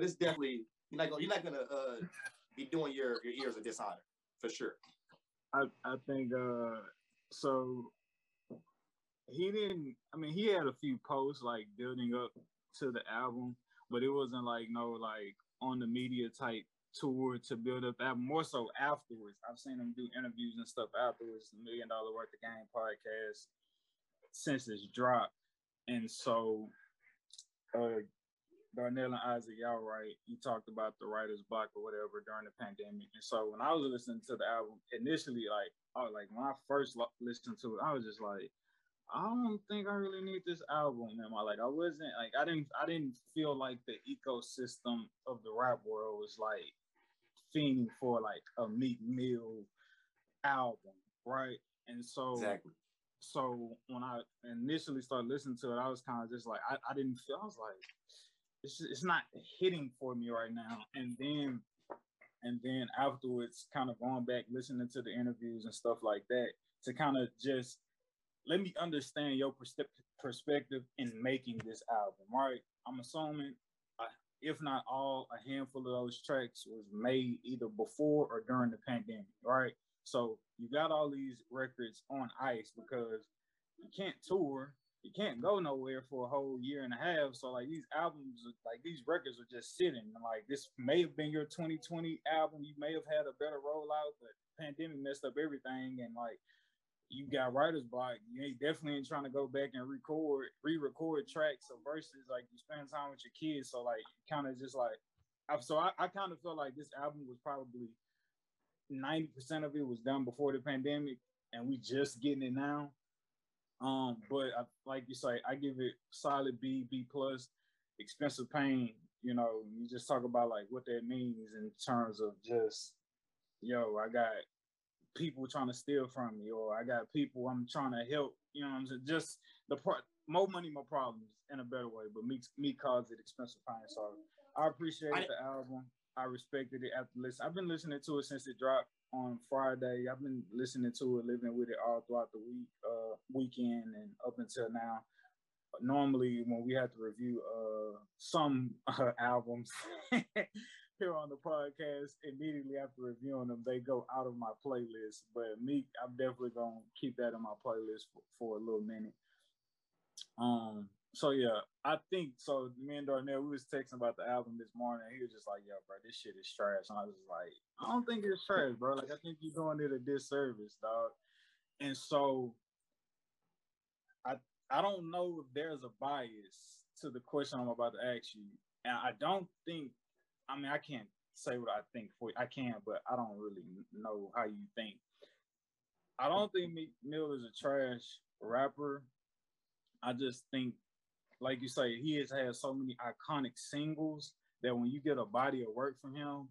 But it's definitely you're not gonna, you're not gonna uh, be doing your your ears a dishonor for sure. I I think uh so he didn't I mean he had a few posts like building up to the album, but it wasn't like no like on the media type tour to build up that more so afterwards. I've seen him do interviews and stuff afterwards, Million Dollaz Worth of Game podcast since it's dropped. And so uh Darnell and Isaac, y'all right. You talked about the writer's block or whatever during the pandemic. And so when I was listening to the album, initially, like, I was like, when I first listened to it, I was just like, I don't think I really need this album. And I like, I wasn't like, I didn't, I didn't feel like the ecosystem of the rap world was like fiending for like a Meek Mill album, right? And so, exactly. So when I initially started listening to it, I was kind of just like, I, I didn't feel, I was like, it's it's not hitting for me right now. And then and then afterwards, kind of going back, listening to the interviews and stuff like that, to kind of just let me understand your perspective in making this album. Right, I'm assuming, uh, if not all, a handful of those tracks was made either before or during the pandemic. Right, so you got all these records on ice because you can't tour you can't go nowhere for a whole year and a half. So like these albums, like these records are just sitting. Like this may have been your 2020 album. You may have had a better rollout, but pandemic messed up everything. And like you got writer's block. You ain't definitely ain't trying to go back and record, re-record tracks or verses. Like you spend time with your kids. So like kind of just like so I, I kind of felt like this album was probably 90% of it was done before the pandemic and we just getting it now. Um, but I, like you say, I give it solid B, B plus. Expensive pain, you know, you just talk about like what that means in terms of just, yo, I got people trying to steal from me, or I got people I'm trying to help. You know, I'm saying? just the part, more money, more problems in a better way. But me, me caused it expensive pain. So I appreciated the album. I respected it after listen. I've been listening to it since it dropped on Friday. I've been listening to it, living with it all throughout the week, uh, weekend, and up until now. Normally, when we have to review uh, some uh, albums <laughs> here on the podcast, immediately after reviewing them, they go out of my playlist. But me, I'm definitely gonna keep that in my playlist for, for a little minute. Um, so yeah, I think so. Me and Darnell, we was texting about the album this morning. He was just like, "Yo, bro, this shit is trash." And I was like, "I don't think it's trash, bro. Like, I think you're doing it a disservice, dog." And so, I I don't know if there's a bias to the question I'm about to ask you, and I don't think. I mean, I can't say what I think for you. I can, but I don't really know how you think. I don't think Mill is a trash rapper. I just think like you say, he has had so many iconic singles that when you get a body of work from him,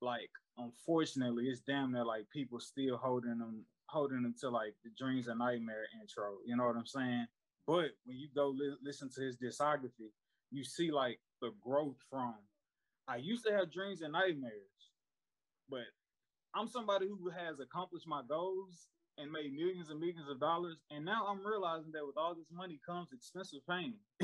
like unfortunately, it's damn near like people still holding them, holding them to like the Dreams and Nightmare intro. You know what I'm saying? But when you go li- listen to his discography, you see like the growth from. I used to have dreams and nightmares, but I'm somebody who has accomplished my goals and made millions and millions of dollars. And now I'm realizing that with all this money comes expensive pain. <laughs>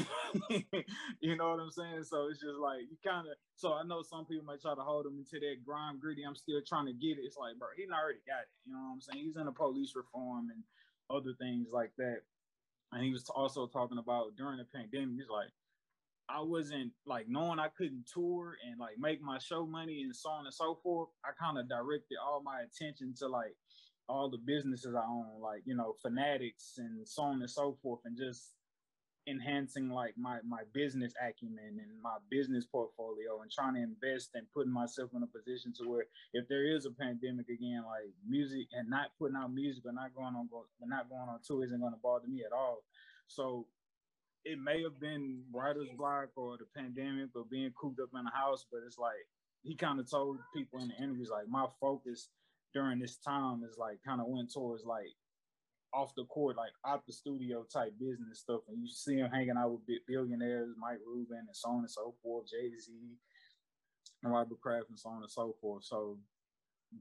you know what I'm saying? So it's just like you kind of. So I know some people might try to hold him into that grime gritty. I'm still trying to get it. It's like, bro, he already got it. You know what I'm saying? He's in the police reform and other things like that. And he was also talking about during the pandemic. He's like, I wasn't like knowing I couldn't tour and like make my show money and so on and so forth. I kind of directed all my attention to like all the businesses I own, like you know, Fanatics and so on and so forth, and just enhancing like my my business acumen and my business portfolio and trying to invest and putting myself in a position to where if there is a pandemic again like music and not putting out music but not going on but not going on tour isn't going to bother me at all. So it may have been writer's block or the pandemic or being cooped up in the house but it's like he kind of told people in the interviews like my focus during this time is like kind of went towards like off the court, like out the studio type business stuff. And you see him hanging out with billionaires, Mike Rubin, and so on and so forth, Jay Z, and Robert Kraft, and so on and so forth. So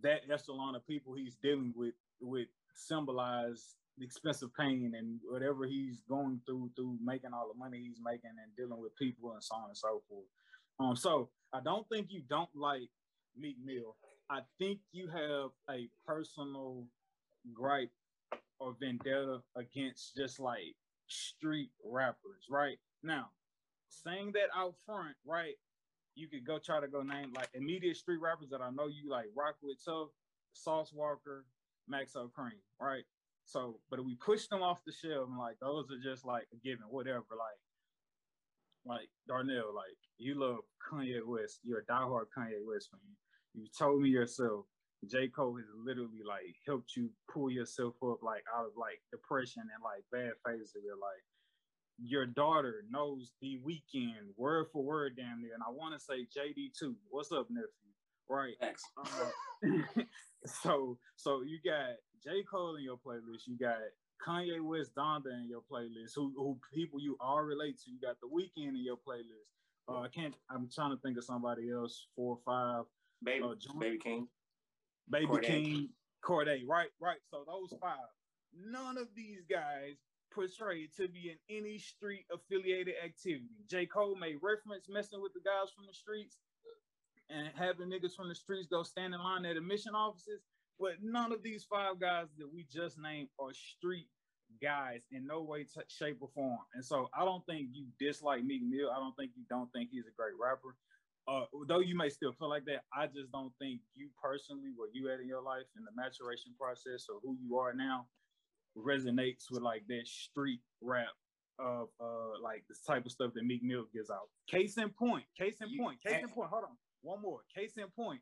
that echelon of people he's dealing with with symbolize the expensive pain and whatever he's going through through making all the money he's making and dealing with people and so on and so forth. Um, so I don't think you don't like Meek Mill. I think you have a personal gripe or vendetta against just like street rappers, right? Now, saying that out front, right? You could go try to go name like immediate street rappers that I know you like rock with tough, Sauce Walka, Maxo Kream, right? So, but if we push them off the shelf and like those are just like a given, whatever, like like Darnell, like you love Kanye West, you're a diehard Kanye West fan. You told me yourself, J. Cole has literally like helped you pull yourself up like out of like depression and like bad phases of your life. Your daughter knows the Weeknd word for word down there, and I want to say JD too. What's up, nephew? Right. Thanks. Uh, <laughs> so so you got J. Cole in your playlist, you got Kanye West Donda in your playlist, who who people you all relate to. You got the Weeknd in your playlist. Uh, I can't. I'm trying to think of somebody else. Four or five. Baby, Uh, John- Baby Keem. Baby Cordae. King, Cordae. Right, right. So those five. None of these guys portrayed to be in any street affiliated activity. J. Cole made reference messing with the guys from the streets and having niggas from the streets go stand in line at admission offices. But none of these five guys that we just named are street guys in no way, t- shape, or form. And so I don't think you dislike Meek Mill. I don't think you don't think he's a great rapper. Uh, though you may still feel like that, I just don't think you personally, where you at in your life and the maturation process or who you are now, resonates with like that street rap of uh like the type of stuff that Meek Mill gives out. Case in point, case in You- point, case in point. Hold on, one more. Case in point.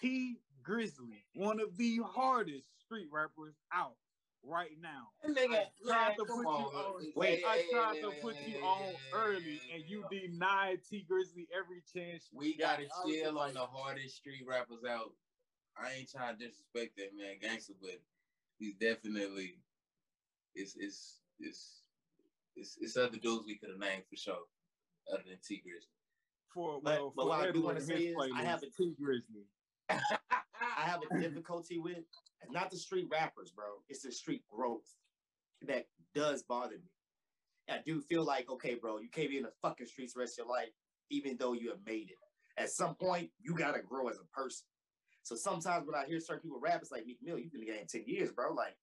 Tee Grizzley, one of the hardest street rappers out right now. Nigga, I tried to come put you on. on. Wait, I tried hey, to hey, put hey, you hey, on hey, early, hey, and you hey. denied Tee Grizzley every chance. We got. gotta chill on the hardest street rappers out. I ain't trying to disrespect that man, gangster, but he's definitely it's it's it's it's, it's other dudes we could have named for sure, other than Tee Grizzley. For But- well, but for what I do wanna say is, I have a- Tee Grizzley. <laughs> I have a difficulty with not the street rappers, bro. It's the street growth that does bother me. I do feel like, okay, bro, you can't be in the fucking streets the rest of your life, even though you have made it. At some point, you gotta grow as a person. So sometimes when I hear certain people rap, it's like Meek Mill, you've been in the game 10 years, bro. Like,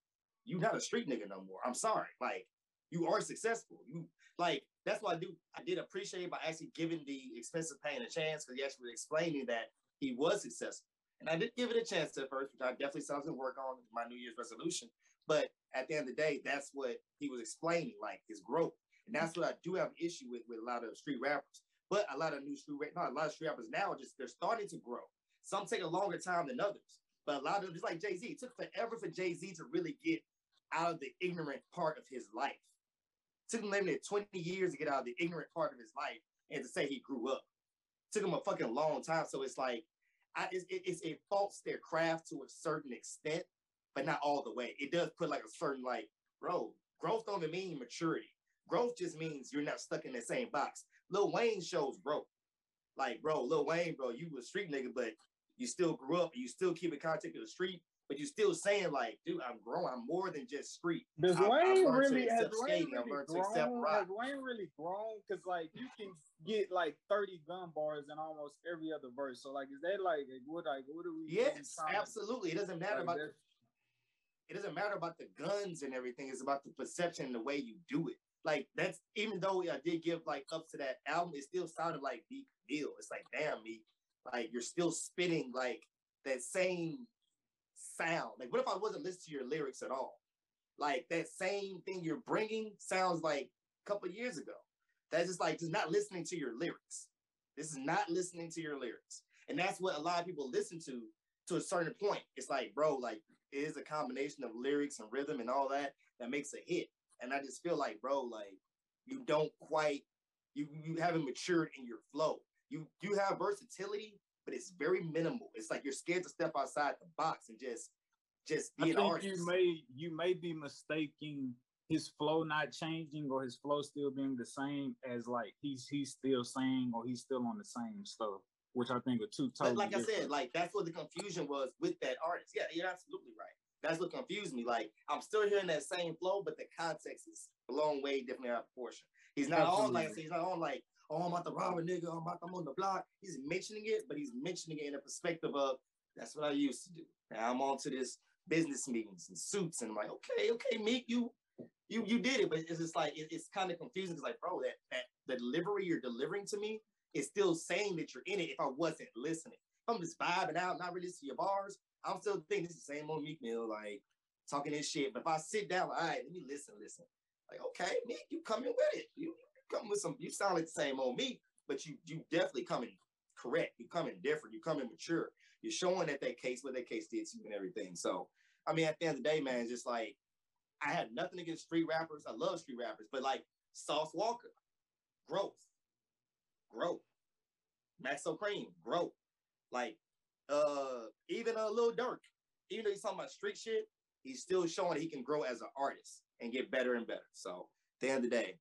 you not a street nigga no more. I'm sorry. Like, you are successful. You like that's why I do I did appreciate by actually giving the expensive pain a chance because he actually was explaining that he was successful. And I did give it a chance at first, which I definitely still to work on my New Year's resolution. But at the end of the day, that's what he was explaining, like his growth. And that's what I do have an issue with with a lot of street rappers. But a lot of new street not a lot of street rappers now just they're starting to grow. Some take a longer time than others. But a lot of them, just like Jay-Z, it took forever for Jay-Z to really get out of the ignorant part of his life. took him limited 20 years to get out of the ignorant part of his life and to say he grew up. took him a fucking long time. So it's like I, it's, it- it's, it faults their craft to a certain extent, but not all the way. It does put like a certain like, bro, growth don't mean maturity. Growth just means you're not stuck in the same box. Lil Wayne shows growth. Like, bro, Lil Wayne, bro, you a street nigga, but you still grew up. You still keep in contact with the street, but you're still saying like, dude, I'm growing. I'm more than just street. Does I- I Wayne to really has Wayne really learned to accept grown? Has Wayne really grown? Because like you can get like thirty gun bars in almost every other verse. So like, is that like what like what do we? Yes, absolutely. It doesn't matter like, about that's- it doesn't matter about the guns and everything. It's about the perception and the way you do it. Like that's even though I did give like up to that album, it still sounded like Meek Mill. It's like damn Meek, like you're still spitting like that same sound. Like what if I wasn't listening to your lyrics at all? Like that same thing you're bringing sounds like a couple years ago. That's just like just not listening to your lyrics. This is not listening to your lyrics, and that's what a lot of people listen to to a certain point. It's like, bro, like it is a combination of lyrics and rhythm and all that that makes a hit. And I just feel like, bro, like you don't quite you you haven't matured in your flow. You you have versatility, but it's very minimal. It's like you're scared to step outside the box and just just I be an think artist. you may you may be mistaking his flow not changing or his flow still being the same as like he's he's still saying or he's still on the same stuff, which I think are two totally. But like I said, like that's what the confusion was with that artist. Yeah, you're absolutely right. That's what confused me. Like I'm still hearing that same flow, but the context is a long way differently out of proportion. He's not on like I said, he's not on like, oh, I'm about to rob a nigga, I'm about I'm on the block. He's mentioning it, but he's mentioning it in a perspective of that's what I used to do. Now I'm on to this business meetings and suits, and I'm like, okay, okay, Meek, you you you did it, but it's just like it, it's kind of confusing. It's like, bro, that that the delivery you're delivering to me is still saying that you're in it. If I wasn't listening, if I'm just vibing out, not really to your bars, I'm still thinking is the same old Meek Mill, like talking this shit. But if I sit down, like, all right, let me listen, listen. Like, okay, Meek, you coming with it. You, you come with some, you sound like the same old me, but you you definitely coming correct. You coming different. You coming mature. You're showing that that case what that case did to you and everything. So, I mean, at the end of the day, man, it's just like I had nothing against street rappers. I love street rappers, but like Sauce Walka, growth, growth. Maxo Kream, growth. Like, uh, even a Lil Durk, even though he's talking about street shit, he's still showing he can grow as an artist and get better and better. So, at the end of the day,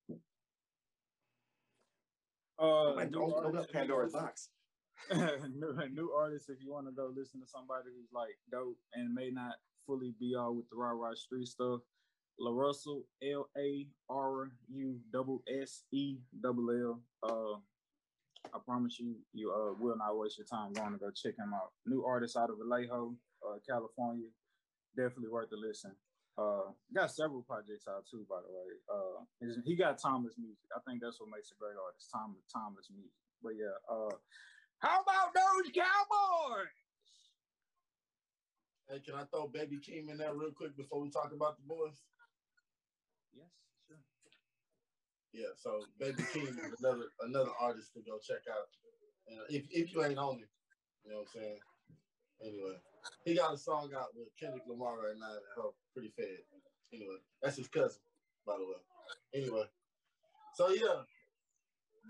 Uh, like, new don't open up Pandora's box. <laughs> new, new artists, if you want to go listen to somebody who's like dope and may not fully be all with the raw raw street stuff, La Russell, L A R U double S E double L. Uh, I promise you, you uh will not waste your time going to go check him out. New artist out of Vallejo, uh, California, definitely worth the listen. Uh, got several projects out too, by the way. Uh, his- he got timeless music. I think that's what makes a great artist. Timeless, timeless music. But yeah, uh, how about those Cowboys? Hey, can I throw Baby Keem in there real quick before we talk about the boys? Yes, sure. Yeah, so Baby Keem is another another artist to go check out. Uh, if if you ain't on it, you know what I'm saying. Anyway, he got a song out with Kendrick Lamar right now. That help pretty fed. Anyway, that's his cousin, by the way. Anyway, so yeah,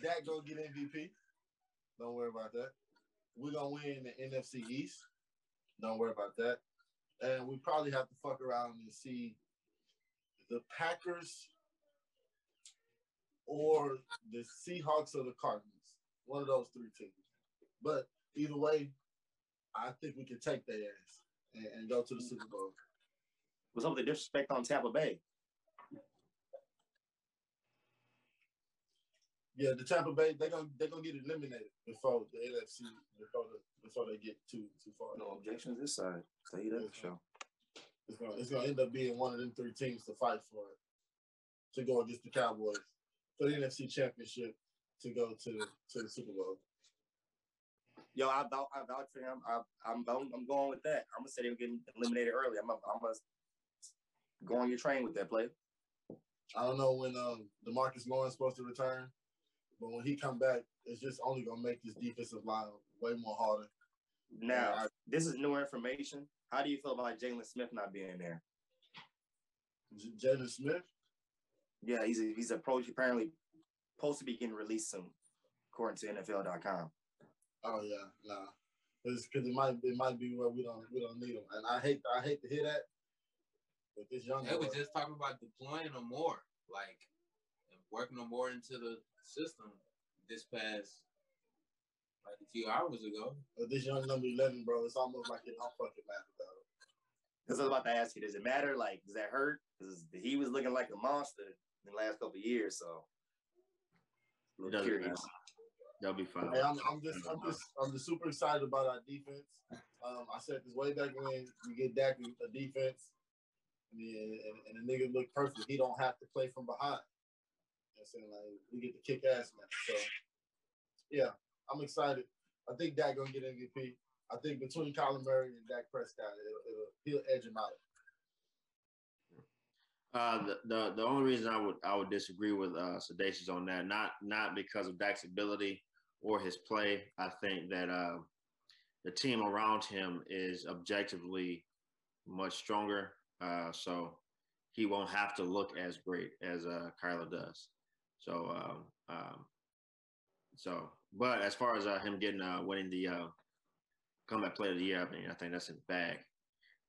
Dak gonna get MVP. Don't worry about that. We're gonna win the NFC East. Don't worry about that. And we probably have to fuck around and see the Packers or the Seahawks or the Cardinals. One of those three teams. But either way, I think we can take their ass and, and go to the Super Bowl. What's up with the disrespect on Tampa Bay? Yeah, the Tampa Bay they're gonna they're gonna get eliminated before the NFC before the, before they get too too far. No objections this side. Tell you that for sure. It's gonna it's gonna end up being one of them three teams to fight for it to go against the Cowboys for the NFC Championship to go to to the Super Bowl. Yo, I vouch, I vouch for him. I, I'm I'm I'm going with that. I'm gonna say they're getting eliminated early. I'm I'm gonna go on your train with that play. I don't know when um Demarcus Lawrence supposed to return, but when he come back, it's just only gonna make this defensive line way more harder. Now, I- this is new information. How do you feel about Jaylon Smith not being there? J- Jaylon Smith, Yeah, he's a, he's approach apparently supposed to be getting released soon, according to NFL.com. oh yeah, nah, because it might it might be where we don't we don't need him, and I hate I hate to hear that. But this young They boy, was just talking about deploying them more, like and working them more into the system this past like a few hours ago. but this young number eleven, bro, it's almost like it don't fucking matter though. Because I was about to ask you, does it matter? Like, does that hurt? Because he was looking like a monster in the last couple of years, so. A It doesn't curious. matter. They'll be fine. Hey, I'm, I'm just, I'm just, I'm just super excited about our defense. Um, I said this way back when we get Dak a defense, and, the- and, and the nigga look perfect. He don't have to play from behind. You know what I'm saying like we get the kick ass now. So yeah, I'm excited. I think Dak gonna get MVP. I think between Kyler Murray and Dak Prescott, it'll, it'll, he'll edge him out. Uh, the, the the only reason I would I would disagree with uh, Sedacious on that, not not because of Dak's ability or his play. I think that uh, the team around him is objectively much stronger, uh, so he won't have to look as great as uh, Kyler does. So, um, um, so, but as far as uh, him getting uh, winning the uh, comeback player of the year, I mean, I think that's in bag.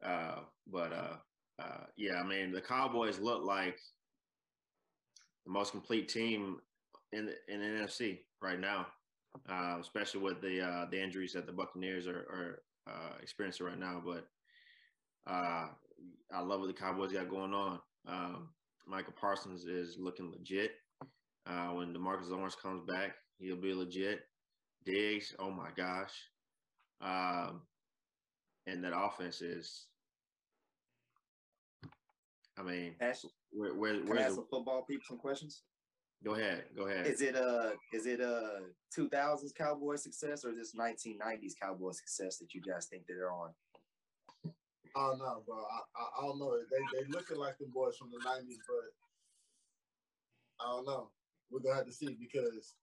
Uh, but uh, uh, yeah, I mean, the Cowboys look like the most complete team in the, in the NFC right now, uh, especially with the uh, the injuries that the Buccaneers are, are uh, experiencing right now. But uh, I love what the Cowboys got going on. Um, Micah Parsons is looking legit. Uh, when Demarcus Lawrence comes back, He'll be legit. Diggs, oh my gosh. Um, and that offense is, I mean, Ash, where, where, can I where's ask the, football people some questions? Go ahead, go ahead. Is it a is it a 2000s Cowboy success or is this 1990s Cowboy success that you guys think that they're on? I don't know, bro. I, I, I don't know. They they looking like the boys from the nineties, but I don't know. We're gonna have to see because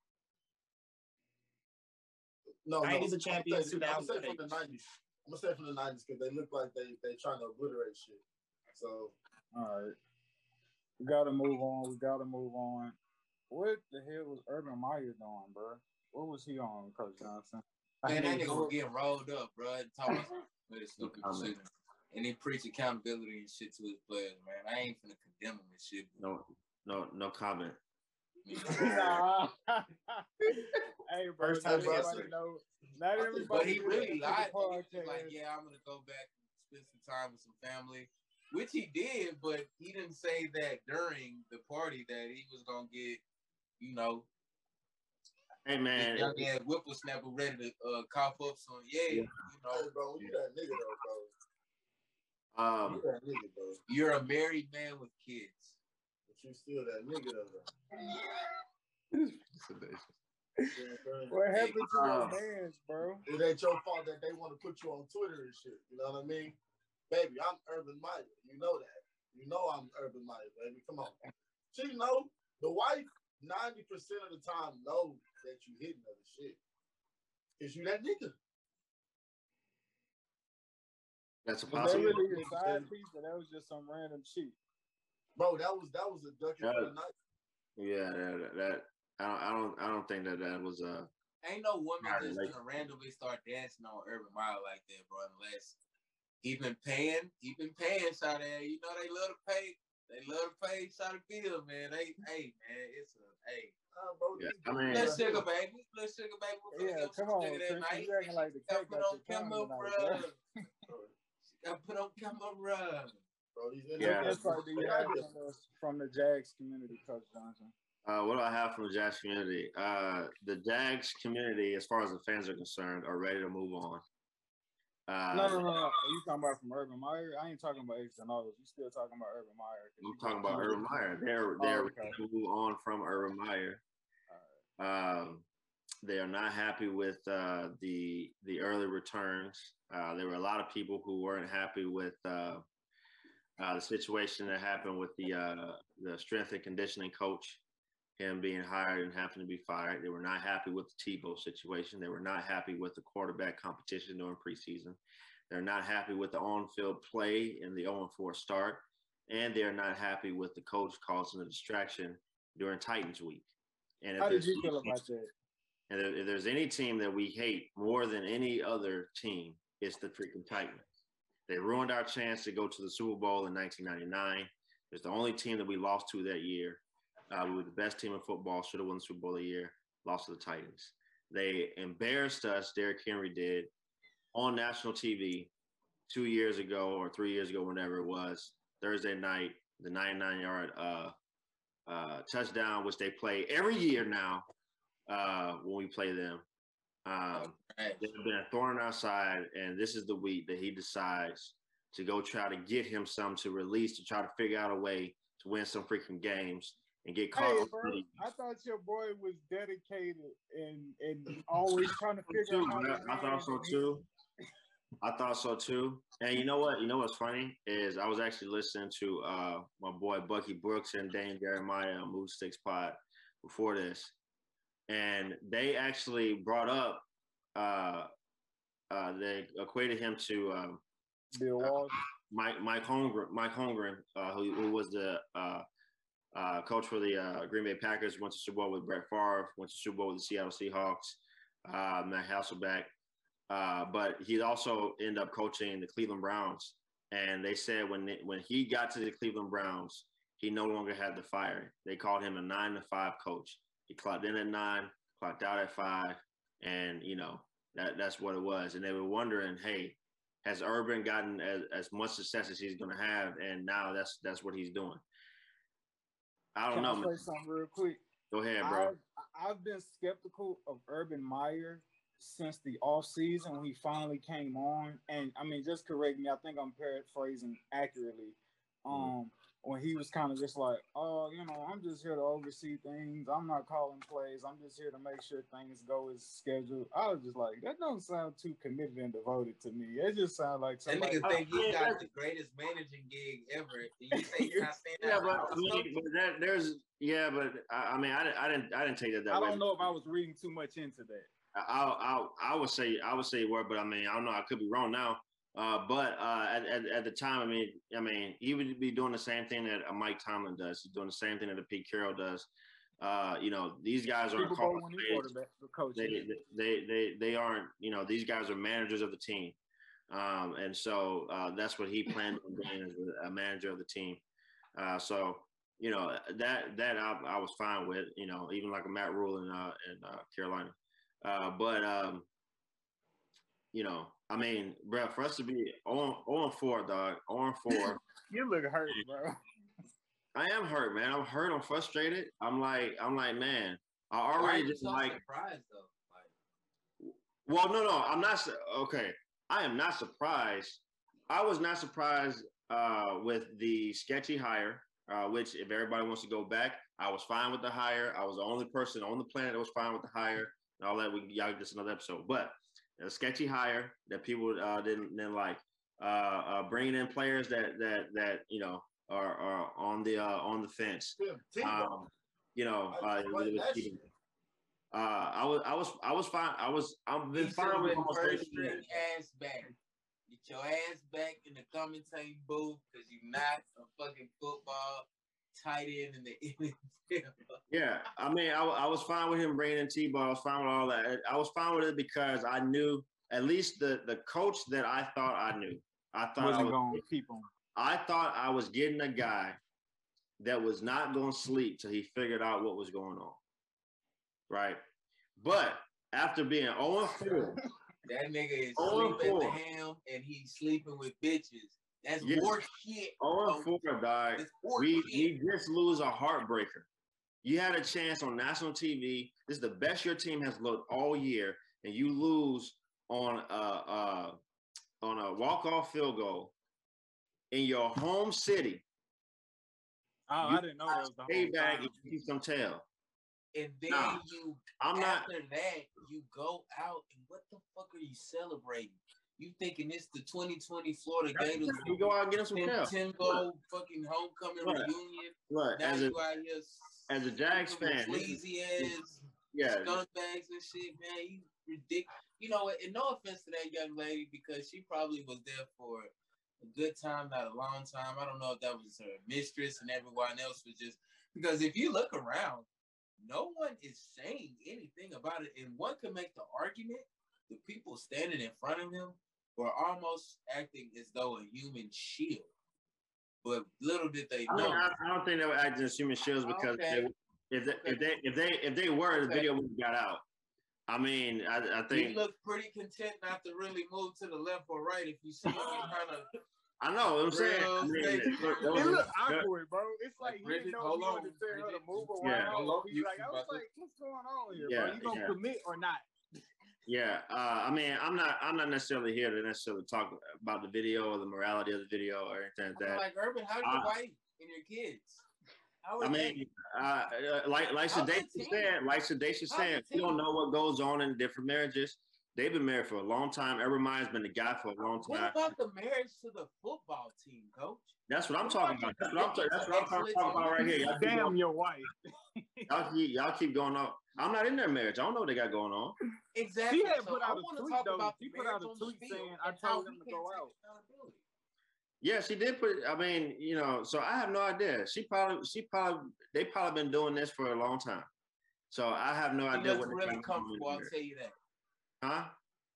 no, no. 90s are I'm champions, gonna say- I'm 2000s gonna are say from the nineties. I'm gonna say from the nineties because they look like they they trying to obliterate shit. So All right. We gotta move on. We gotta move on. What the hell was Urban Meyer doing, bro? What was he on, Coach Johnson? Man, that mean, nigga was getting rolled up, bro. and Talking with his <laughs> stupid comment. shit. And he preach accountability and shit to his players, man. I ain't finna condemn him and shit. but- No, no, no comment. nah. <laughs> hey, bro. First not time everybody guest. know. Not everybody. But he really lied. the He was like, yeah, I'm gonna go back and spend some time with some family, which he did. But he didn't say that during the party that he was gonna get, you know, Hey his man, young ass whippersnapper ready to uh, cough up some. Yeah, Yeah. you hey, know, bro, you that nigga though, bro. um, You that nigga, bro. you're a married man with kids. But you still that nigga though, bro. You know what I'm saying? What happened to your Um, hands, bro? It ain't your fault that they want to put you on Twitter and shit. You know what I mean? Baby, I'm Urban Meyer. You know that. You know I'm Urban Meyer, baby. Come on. She know the wife 90% of the time know that you hitting other shit. Cause you that nigga. that's a Was that possibility. really a side piece, or that was just some random shit? Bro, that was that was a ducking for Yeah. the night. Yeah, that, that I don't, I don't, I don't think that that was a. Ain't no woman just lady. gonna randomly start dancing on Urban Meyer like that, bro. Unless he been paying, he been paying Shot You know they love to pay. They love to pay Shot bill, man. They, hey, man, it's a hey. Uh, Yeah, I mean- Let's sugar baby. Let's sugar baby. We're Yeah, come on, sugar that night. you like the She got cake put on your camera, bro. bro. She got put on camera, bro. bro, these Yeah. What insight do you They have like from, from the Jags community, Coach Johnson? Uh, what do I have from the Jags community? Uh, the Jags community, as far as the fans are concerned, are ready to move on. Uh, no, no, no, no. You talking about from Urban Meyer? I ain't talking about X and O's. You still talking about Urban Meyer? I'm talking about Urban Meyer. They're they're Oh, okay. on from Urban Meyer. Um, they are not happy with uh, the the early returns. Uh, there were a lot of people who weren't happy with uh, uh, the situation that happened with the uh, the strength and conditioning coach, him being hired and having to be fired. They were not happy with the Tebow situation. They were not happy with the quarterback competition during preseason. They're not happy with the on-field play oh and the 0-4 start, and they're not happy with the coach causing a distraction during Titans week. And if How did there's you feel any- about that? and if there's any team that we hate more than any other team, it's the freaking Titans. They ruined our chance to go to the Super Bowl in 1999. It's the only team that we lost to that year. Uh, we were the best team in football, should have won the Super Bowl a year, lost to the Titans. They embarrassed us, Derrick Henry did, on national TV two years ago or three years ago, whenever it was, Thursday night, the 99 yard uh, uh, touchdown, which they play every year now uh, when we play them. Um, Right. they've been a thorn in our side, and this is the week that he decides to go try to get him some to release to try to figure out a way to win some freaking games and get caught. Hey, bro. I thought your boy was dedicated and and always trying to figure out how to I thought so too. I thought so too. And you know what? You know what's funny is I was actually listening to uh, my boy Bucky Brooks and Daniel Jeremiah on Move Six Pod before this, and they actually brought up uh, uh, they equated him to um, Bill Walsh. Mike Mike Holmgren, Mike Holmgren, uh, who, who was the uh, coach for the uh, Green Bay Packers, went to Super Bowl with Brett Favre, went to Super Bowl with the Seattle Seahawks, uh, Matt Hasselbeck, uh, but he also ended up coaching the Cleveland Browns. And they said when they, when he got to the Cleveland Browns, he no longer had the fire. They called him a nine to five coach. He clocked in at nine, clocked out at five, and you know that that's what it was. And they were wondering, hey, has Urban gotten as, as much success as he's going to have, and now that's that's what he's doing. I don't Can know. I say something real quick? Go ahead, bro. I've been skeptical of Urban Meyer since the off season when he finally came on. And I mean, just correct me. I think I'm paraphrasing accurately. Um, when he was kind of just like, oh, you know, I'm just here to oversee things. I'm not calling plays. I'm just here to make sure things go as scheduled. I was just like, that don't sound too committed and devoted to me. It just sounds like That somebody. nigga think he yeah, got that's- the greatest managing gig ever. You say you're not saying Yeah, that? but, I mean, but that, there's yeah, but I, I mean, I, didn't- I didn't I didn't take that that I way. don't know if I was reading too much into that. I, I I would say I would say it were, but I mean I don't know. I could be wrong now. Uh, but uh, at, at, at the time, I mean, I mean, he would be doing the same thing that uh, Mike Tomlin does. He's doing the same thing that a Pete Carroll does. Uh, you know, these guys aren't Super Bowl calling winning plays. quarterback, the coach. They, they they they aren't. You know, these guys are managers of the team, um, and so uh, that's what he planned on being as a- manager of the team. Uh, so you know that that I, I was fine with. You know, even like a Matt Rhule in uh, in uh, Carolina. Uh, but um, you know, I mean, bro, for us to be on on four, dog, on four, <laughs> You look hurt, bro. I am hurt, man. I'm hurt. I'm frustrated. I'm like, I'm like, man, I already just so like. surprised though? Like, Well, no, no, I'm not. su- Okay, I am not surprised. I was not surprised uh, with the sketchy hire. Uh, which, if everybody wants to go back, I was fine with the hire. I was the only person on the planet that was fine with the hire and all that. We y'all just another episode, but a sketchy hire that people uh, didn't didn't like. Uh, uh, bringing in players that that that you know are, are on the uh, on the fence. Tim, Tebow. Um, you know, I uh, just it was that uh, I was, I was, I was fine. I was, I've been he fine with been almost first everything. string ass back. Get your ass back in the commentating booth because you're not a fucking football tight end in the <laughs> NFL. Yeah, I mean, I, I was fine with him bringing in Tebow. I was fine with all that. I was fine with it because I knew at least the the coach that I thought I knew. I thought I Wasn't was, going to keep him. I thought I was getting a guy that was not going to sleep till he figured out what was going on. Right, but after being 0 4, That nigga is sleeping at the four. ham and he's sleeping with bitches. That's Yes. more shit. 0 4, dog. That's more we shit. we just lose a heartbreaker. You had a chance on national TV. This is the best your team has looked all year, and you lose on a uh, on a walk off field goal in your home city. Oh, You I didn't know that was the Pay whole back time. and keep some tail. And then Nah, you I'm not. after that, you go out and what the fuck are you celebrating? You thinking it's the 2020 Florida Gators We go out and get him some. Timbo fucking homecoming Right. reunion. Now as a you out here as a Jags fan, sleazy ass yeah, scumbags and shit, man. You ridiculous. You know what? And no offense to that young lady because she probably was there for a good time, not a long time. I don't know if that was her mistress and everyone else was just because if you look around, no one is saying anything about it. And one can make the argument the people standing in front of him were almost acting as though a human shield. But little did they I, know. mean, I, I don't think they were acting as human shields because Okay. they, if they if they if they if they were, the Okay. video would have got out. I mean, I, I he think looked pretty content not to really move to the left or right. If you see him <laughs> kind of I know what I'm saying. I mean, estate. It those- looked awkward, bro. It's like, Like, he didn't know hold if you wanted on, to tell her to move Yeah. around. Hold on, He's like, I was like, what's going on here, Yeah, bro? You gonna yeah. commit or not? Yeah, uh, I mean, I'm not, I'm not necessarily here to necessarily talk about the video or the morality of the video or anything like that. like Urban. How's your Uh, wife and your kids? How I mean, uh, uh, like like How's the said, like Sedacious How's the said, we don't know what goes on in different marriages. They've been married for a long time. Urban Meyer's been the guy for a long time. What about the marriage to the football team, coach? That's what I'm talking about about. That's what I'm, that's what I'm talking about right here. Y'all Damn your wife. y'all, keep, y'all keep going on. I'm not in their marriage. I don't know what they got going on. Exactly. She had so put I out a want to tweet, talk though. about She the put out a on the tweet saying, "I told them to go out." Yeah, she did put. I mean, you know, so I have no idea. She probably, she probably, they probably been doing this for a long time. So I have no She idea looks what they really got going on comfortable. I'll tell you that. Huh?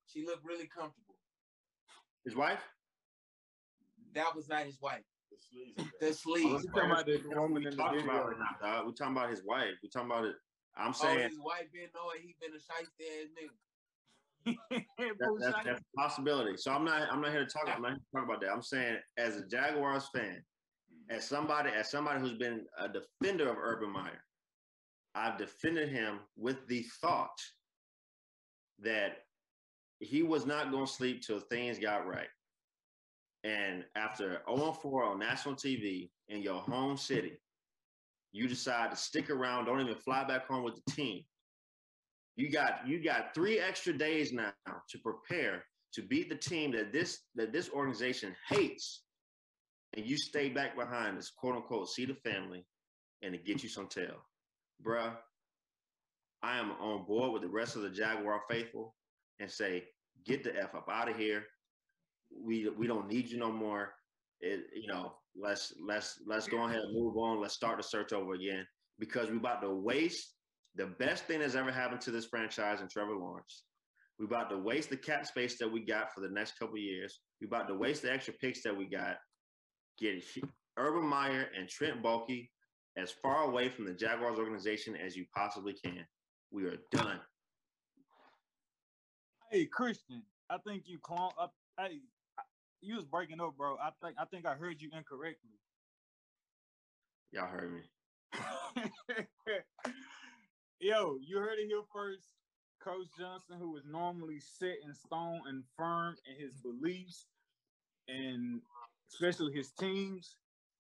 She looked really comfortable. His wife? That was not his wife. The sleazy The guy. sleeve. You talking about the woman in the video. right now, dog. We're talking about his wife. We're talking about it. I'm Oh, saying his wife been knowing he been a shiesty ass nigga. that, <laughs> that's, that's a possibility. So I'm not I'm not here to talk. I'm not here to talk about that. I'm saying as a Jaguars fan, as somebody as somebody who's been a defender of Urban Meyer, I've defended him with the thought that he was not going to sleep till things got right. And after 0 4 on national TV in your home city, you decide to stick around, don't even fly back home with the team. You got you got three extra days now to prepare to beat the team that this that this organization hates, and you stay back behind this quote unquote see the family and to get you some tail. Bruh, I am on board with the rest of the Jaguar faithful and say, get the F up out of here. We we don't need you no more. It, you know, let's let's let's go ahead and move on. Let's start the search over again because we're about to waste the best thing that's ever happened to this franchise and Trevor Lawrence. We're about to waste the cap space that we got for the next couple years. We're about to waste the extra picks that we got. Get Urban Meyer and Trent Baalke as far away from the Jaguars organization as you possibly can. We are done. Hey, Christian, I think you clone. Uh, hey, you was breaking up, bro. I think I think I heard you incorrectly. Y'all heard me. <laughs> Yo, you heard it here first. Coach Johnson, who is normally set in stone and firm in his beliefs, and especially his teams,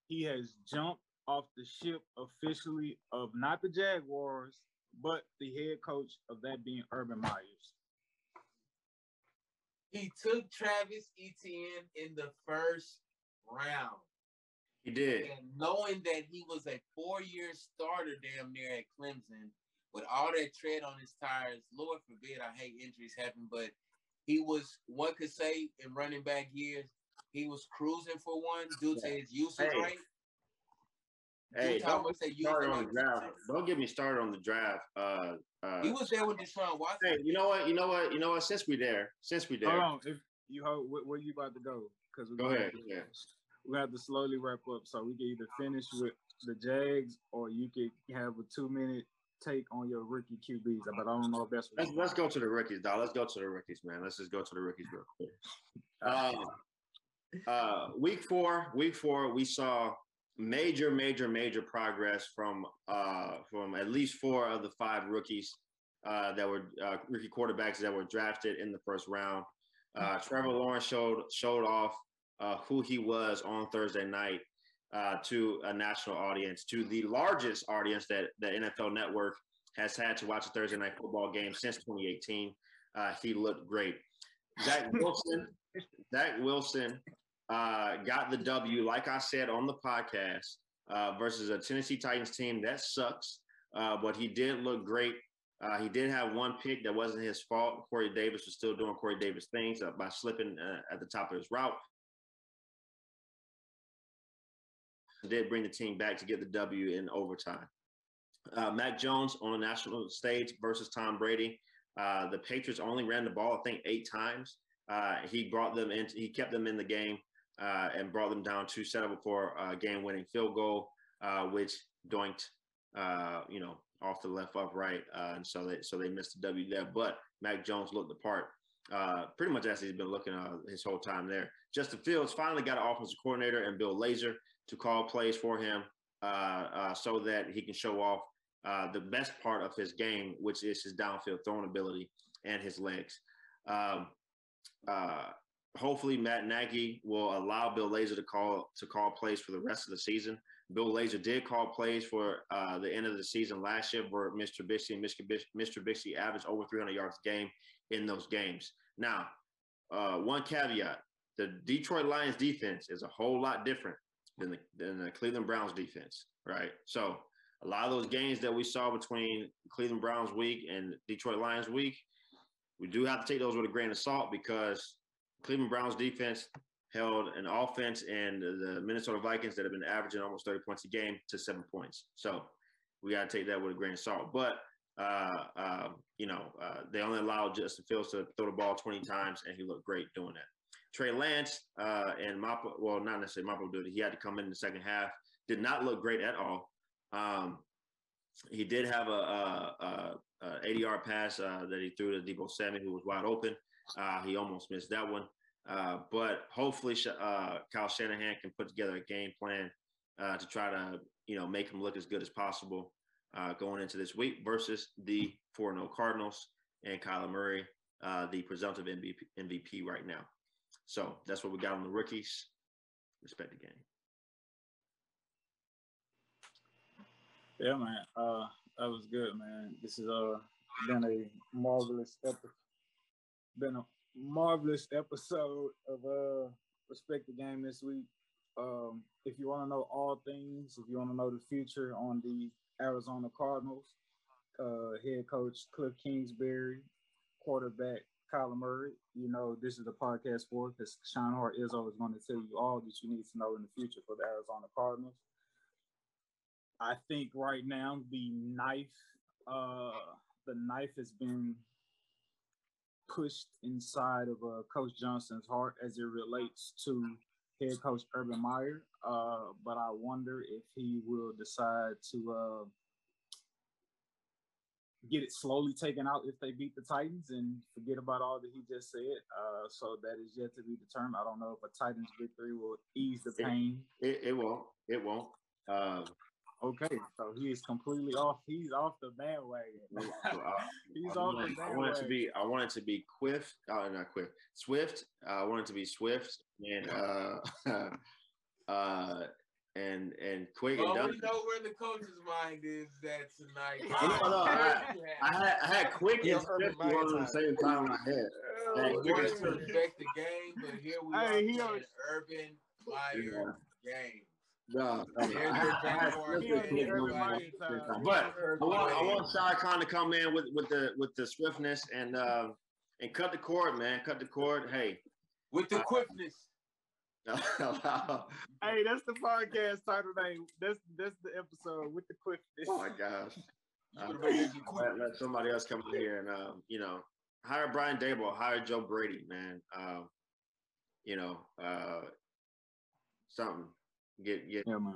he has jumped off the ship officially of not the Jaguars, but the head coach of that being Urban Myers. He took Travis Etienne in the first round. He did. And knowing that he was a four-year starter damn near at Clemson, with all that tread on his tires, Lord forbid, I hate injuries happen, but he was, one could say, in running back years, he was cruising for one due to his usage Hey. rate. Hey, Due to how don't much they get me use started on on the draft. defense. Don't get me started on the draft. Uh, uh, He was there with Deshaun Watson. hey, you know what? You know what? You know what? Since we there, since we there, Hold on, if you hold, where, where you about to go? Because Go ahead, go ahead. We have to slowly wrap up, so we can either finish with the Jags or you could have a two-minute take on your rookie QBs. But I don't know if that's what let's let's go to the rookies, dog. Let's go to the rookies, man. Let's just go to the rookies real quick. <laughs> Uh, uh, week four, week four, we saw major, major, major progress from uh, from at least four of the five rookies uh, that were uh, rookie quarterbacks that were drafted in the first round. Uh, Trevor Lawrence showed showed off uh, who he was on Thursday night uh, to a national audience, to the largest audience that the NFL Network has had to watch a Thursday night football game since 2018. Uh, he looked great. Zach <laughs> Wilson, Zach Wilson uh, got the W, like I said on the podcast, uh, versus a Tennessee Titans team that sucks. Uh, but he did look great. Uh, he did have one pick that wasn't his fault. Corey Davis was still doing Corey Davis things uh, by slipping at the top of his route. Did bring the team back to get the W in overtime. Mac Jones on the national stage versus Tom Brady. The Patriots only ran the ball, I think, eight times. Uh, he brought them in. He kept them in the game uh, and brought them down to set up for a game-winning field goal, uh, which doinked, uh, you know, off the left upright, uh, and so they so they missed the W there. But Mac Jones looked the part, uh, pretty much as he's been looking uh, his whole time there. Justin Fields finally got an offensive coordinator and Bill Lazor to call plays for him, so that he can show off the best part of his game, which is his downfield throwing ability and his legs. Um, hopefully, Matt Nagy will allow Bill Lazor to call to call plays for the rest of the season. Bill Lazor did call plays for uh, the end of the season last year for Mr. Bixby, and Mr. Mr. Bixby averaged over 300 yards a game in those games. Now, uh, one caveat: the Detroit Lions defense is a whole lot different than the, than the Cleveland Browns defense, right? So a lot of those games that we saw between Cleveland Browns week and Detroit Lions week, we do have to take those with a grain of salt because Cleveland Browns defense held an offense and the Minnesota Vikings that have been averaging almost 30 points a game to seven points. So we got to take that with a grain of salt. But, uh, uh, you know, uh, they only allowed Justin Fields to throw the ball 20 times, and he looked great doing that. Trey Lance uh, and Mappa, well, not necessarily Mappa did. He had to come in the second half. Did not look great at all. Um, he did have a, a, a, a 80 yard pass uh, that he threw to Deebo Samuel, who was wide open. Uh, he almost missed that one. Uh, but hopefully, uh, Kyle Shanahan can put together a game plan uh, to try to, you know, make him look as good as possible. uh, going into this week versus the 4 0 Cardinals and Kyler Murray, uh, the presumptive MVP, MVP right now. So that's what we got on the rookies. Respect the game. Yeah, man. Uh, that was good, man. This has uh been a marvelous episode. Been a marvelous episode of uh respect the game this week. Um, if you want to know all things, if you want to know the future on the Arizona Cardinals, uh, head coach Cliff Kingsbury, quarterback Kyler Murray, you know this is the podcast for because Sean Hart is always going to tell you all that you need to know in the future for the Arizona Cardinals. I think right now the knife, uh, the knife has been pushed inside of uh, Coach Johnson's heart as it relates to head coach Urban Meyer. Uh, but I wonder if he will decide to uh, get it slowly taken out if they beat the Titans and forget about all that he just said. Uh, so that is yet to be determined. I don't know if a Titans victory will ease the pain. It, it, it won't. It won't. Okay, so he is completely off. He's off the bandwagon. <laughs> He's I off want, the I want it to be. I want it to be Quiff. Oh, not Quiff. Swift. Uh, I want it to be Swift and uh, <laughs> uh, and and Quick and Well, Dunn. we know where the coach's mind is at tonight. <laughs> No, no, I- I had I had Quick and Swift going at the same time in my head. I Hey, wanted to respect the game, but here we Hey, are he playing always- Urban Meyer game. No, no, Here's I your had- I had Jaguars. Swift and Quick Here's going your at the Meyer same time. time. But I want I want Shad Khan to come in with with the with the swiftness and uh, and cut the cord, man. Cut the cord. Hey. with the quickness. <laughs> oh Hey, that's the podcast title name. That's that's the episode with the quickness. Oh my gosh. <laughs> Uh, would've been making quick. let, let somebody else come in here and um, you know hire Brian Daboll, hire Joe Brady, man. Um, you know, uh, something. Get get Yeah, man.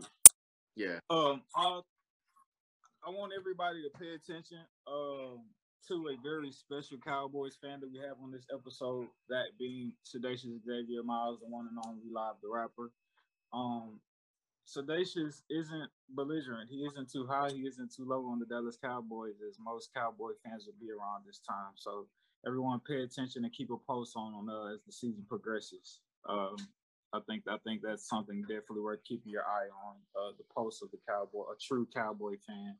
yeah. Um, I, I want everybody to pay attention um, to a very special Cowboys fan that we have on this episode, that being Sedacious Xavier Miles, the one and only live the rapper. Um, Sedacious isn't belligerent. He isn't too high. He isn't too low on the Dallas Cowboys, as most Cowboy fans will be around this time. So everyone, pay attention and keep a pulse on on uh, as the season progresses. Um, I think I think that's something definitely worth keeping your eye on. Uh, the pulse of the cowboy, a true cowboy fan.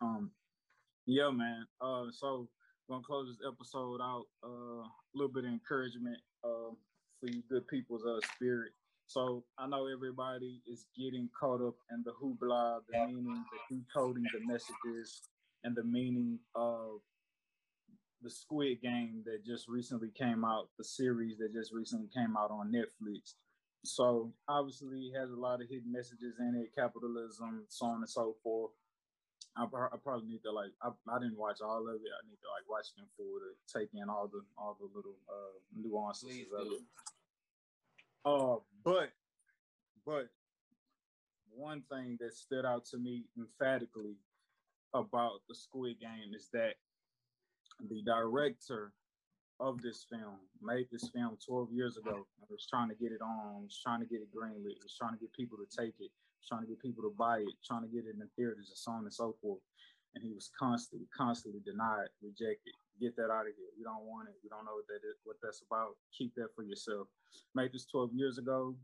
Um, yeah, man. Uh, so gonna close this episode out. Uh, a little bit of encouragement uh, for you good people's uh spirit. So I know everybody is getting caught up in the hoopla, the meaning, the decoding the messages, and the meaning of the Squid Game that just recently came out, the series that just recently came out on Netflix. So obviously it has a lot of hidden messages in it, capitalism, so on and so forth. I, I probably need to like I, I didn't watch all of it. I need to like watch them full to take in all the all the little uh nuances Please of do. it. Uh but but one thing that stood out to me emphatically about the Squid Game is that the director of this film made this film 12 years ago and was trying to get it on, was trying to get it greenlit, was trying to get people to take it, trying to get people to buy it, trying to get it in theaters and so on and so forth. And he was constantly, constantly denied, rejected. Get that out of here. We don't want it. We don't know what that is, what that's about. Keep that for yourself. Made this 12 years ago,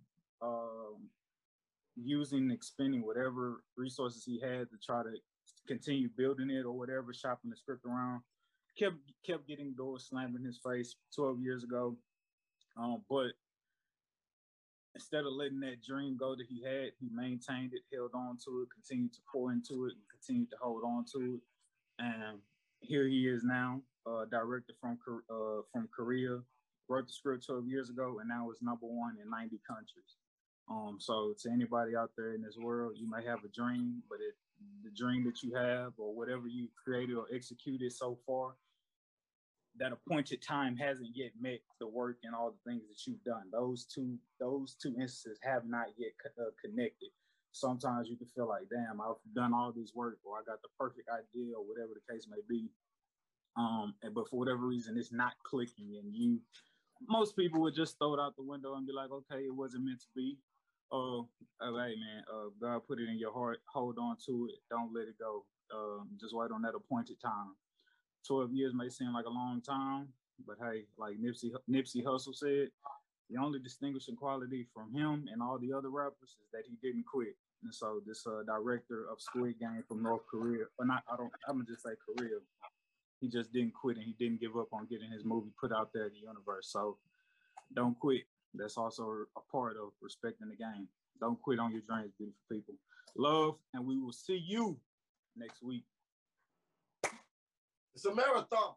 um, using, expending whatever resources he had to try to continue building it or whatever, shopping the script around kept kept getting doors slammed in his face 12 years ago. Um, but instead of letting that dream go that he had, he maintained it, held on to it, continued to pour into it, and continued to hold on to it. And here he is now, uh, director from uh, from Korea, wrote the script 12 years ago, and now it's number one in 90 countries. Um, so to anybody out there in this world, you may have a dream, but it the dream that you have or whatever you created or executed so far, that appointed time hasn't yet met the work and all the things that you've done. Those two, those two instances have not yet co- uh, connected. Sometimes you can feel like, damn, I've done all this work, or I got the perfect idea, or whatever the case may be. Um, and but for whatever reason, it's not clicking, and you, most people would just throw it out the window and be like, okay, it wasn't meant to be. Oh, all right, man. Uh, God put it in your heart. Hold on to it. Don't let it go. Uh, just wait on that appointed time. Twelve years may seem like a long time, but hey, like Nipsey Nipsey Hussle said, the only distinguishing quality from him and all the other rappers is that he didn't quit. And so this uh, director of Squid Game from North Korea, but not I don't I'm gonna just say Korea. He just didn't quit and he didn't give up on getting his movie put out there in the universe. So don't quit. That's also a part of respecting the game. Don't quit on your dreams, beautiful people. Love, and we will see you next week. It's a marathon.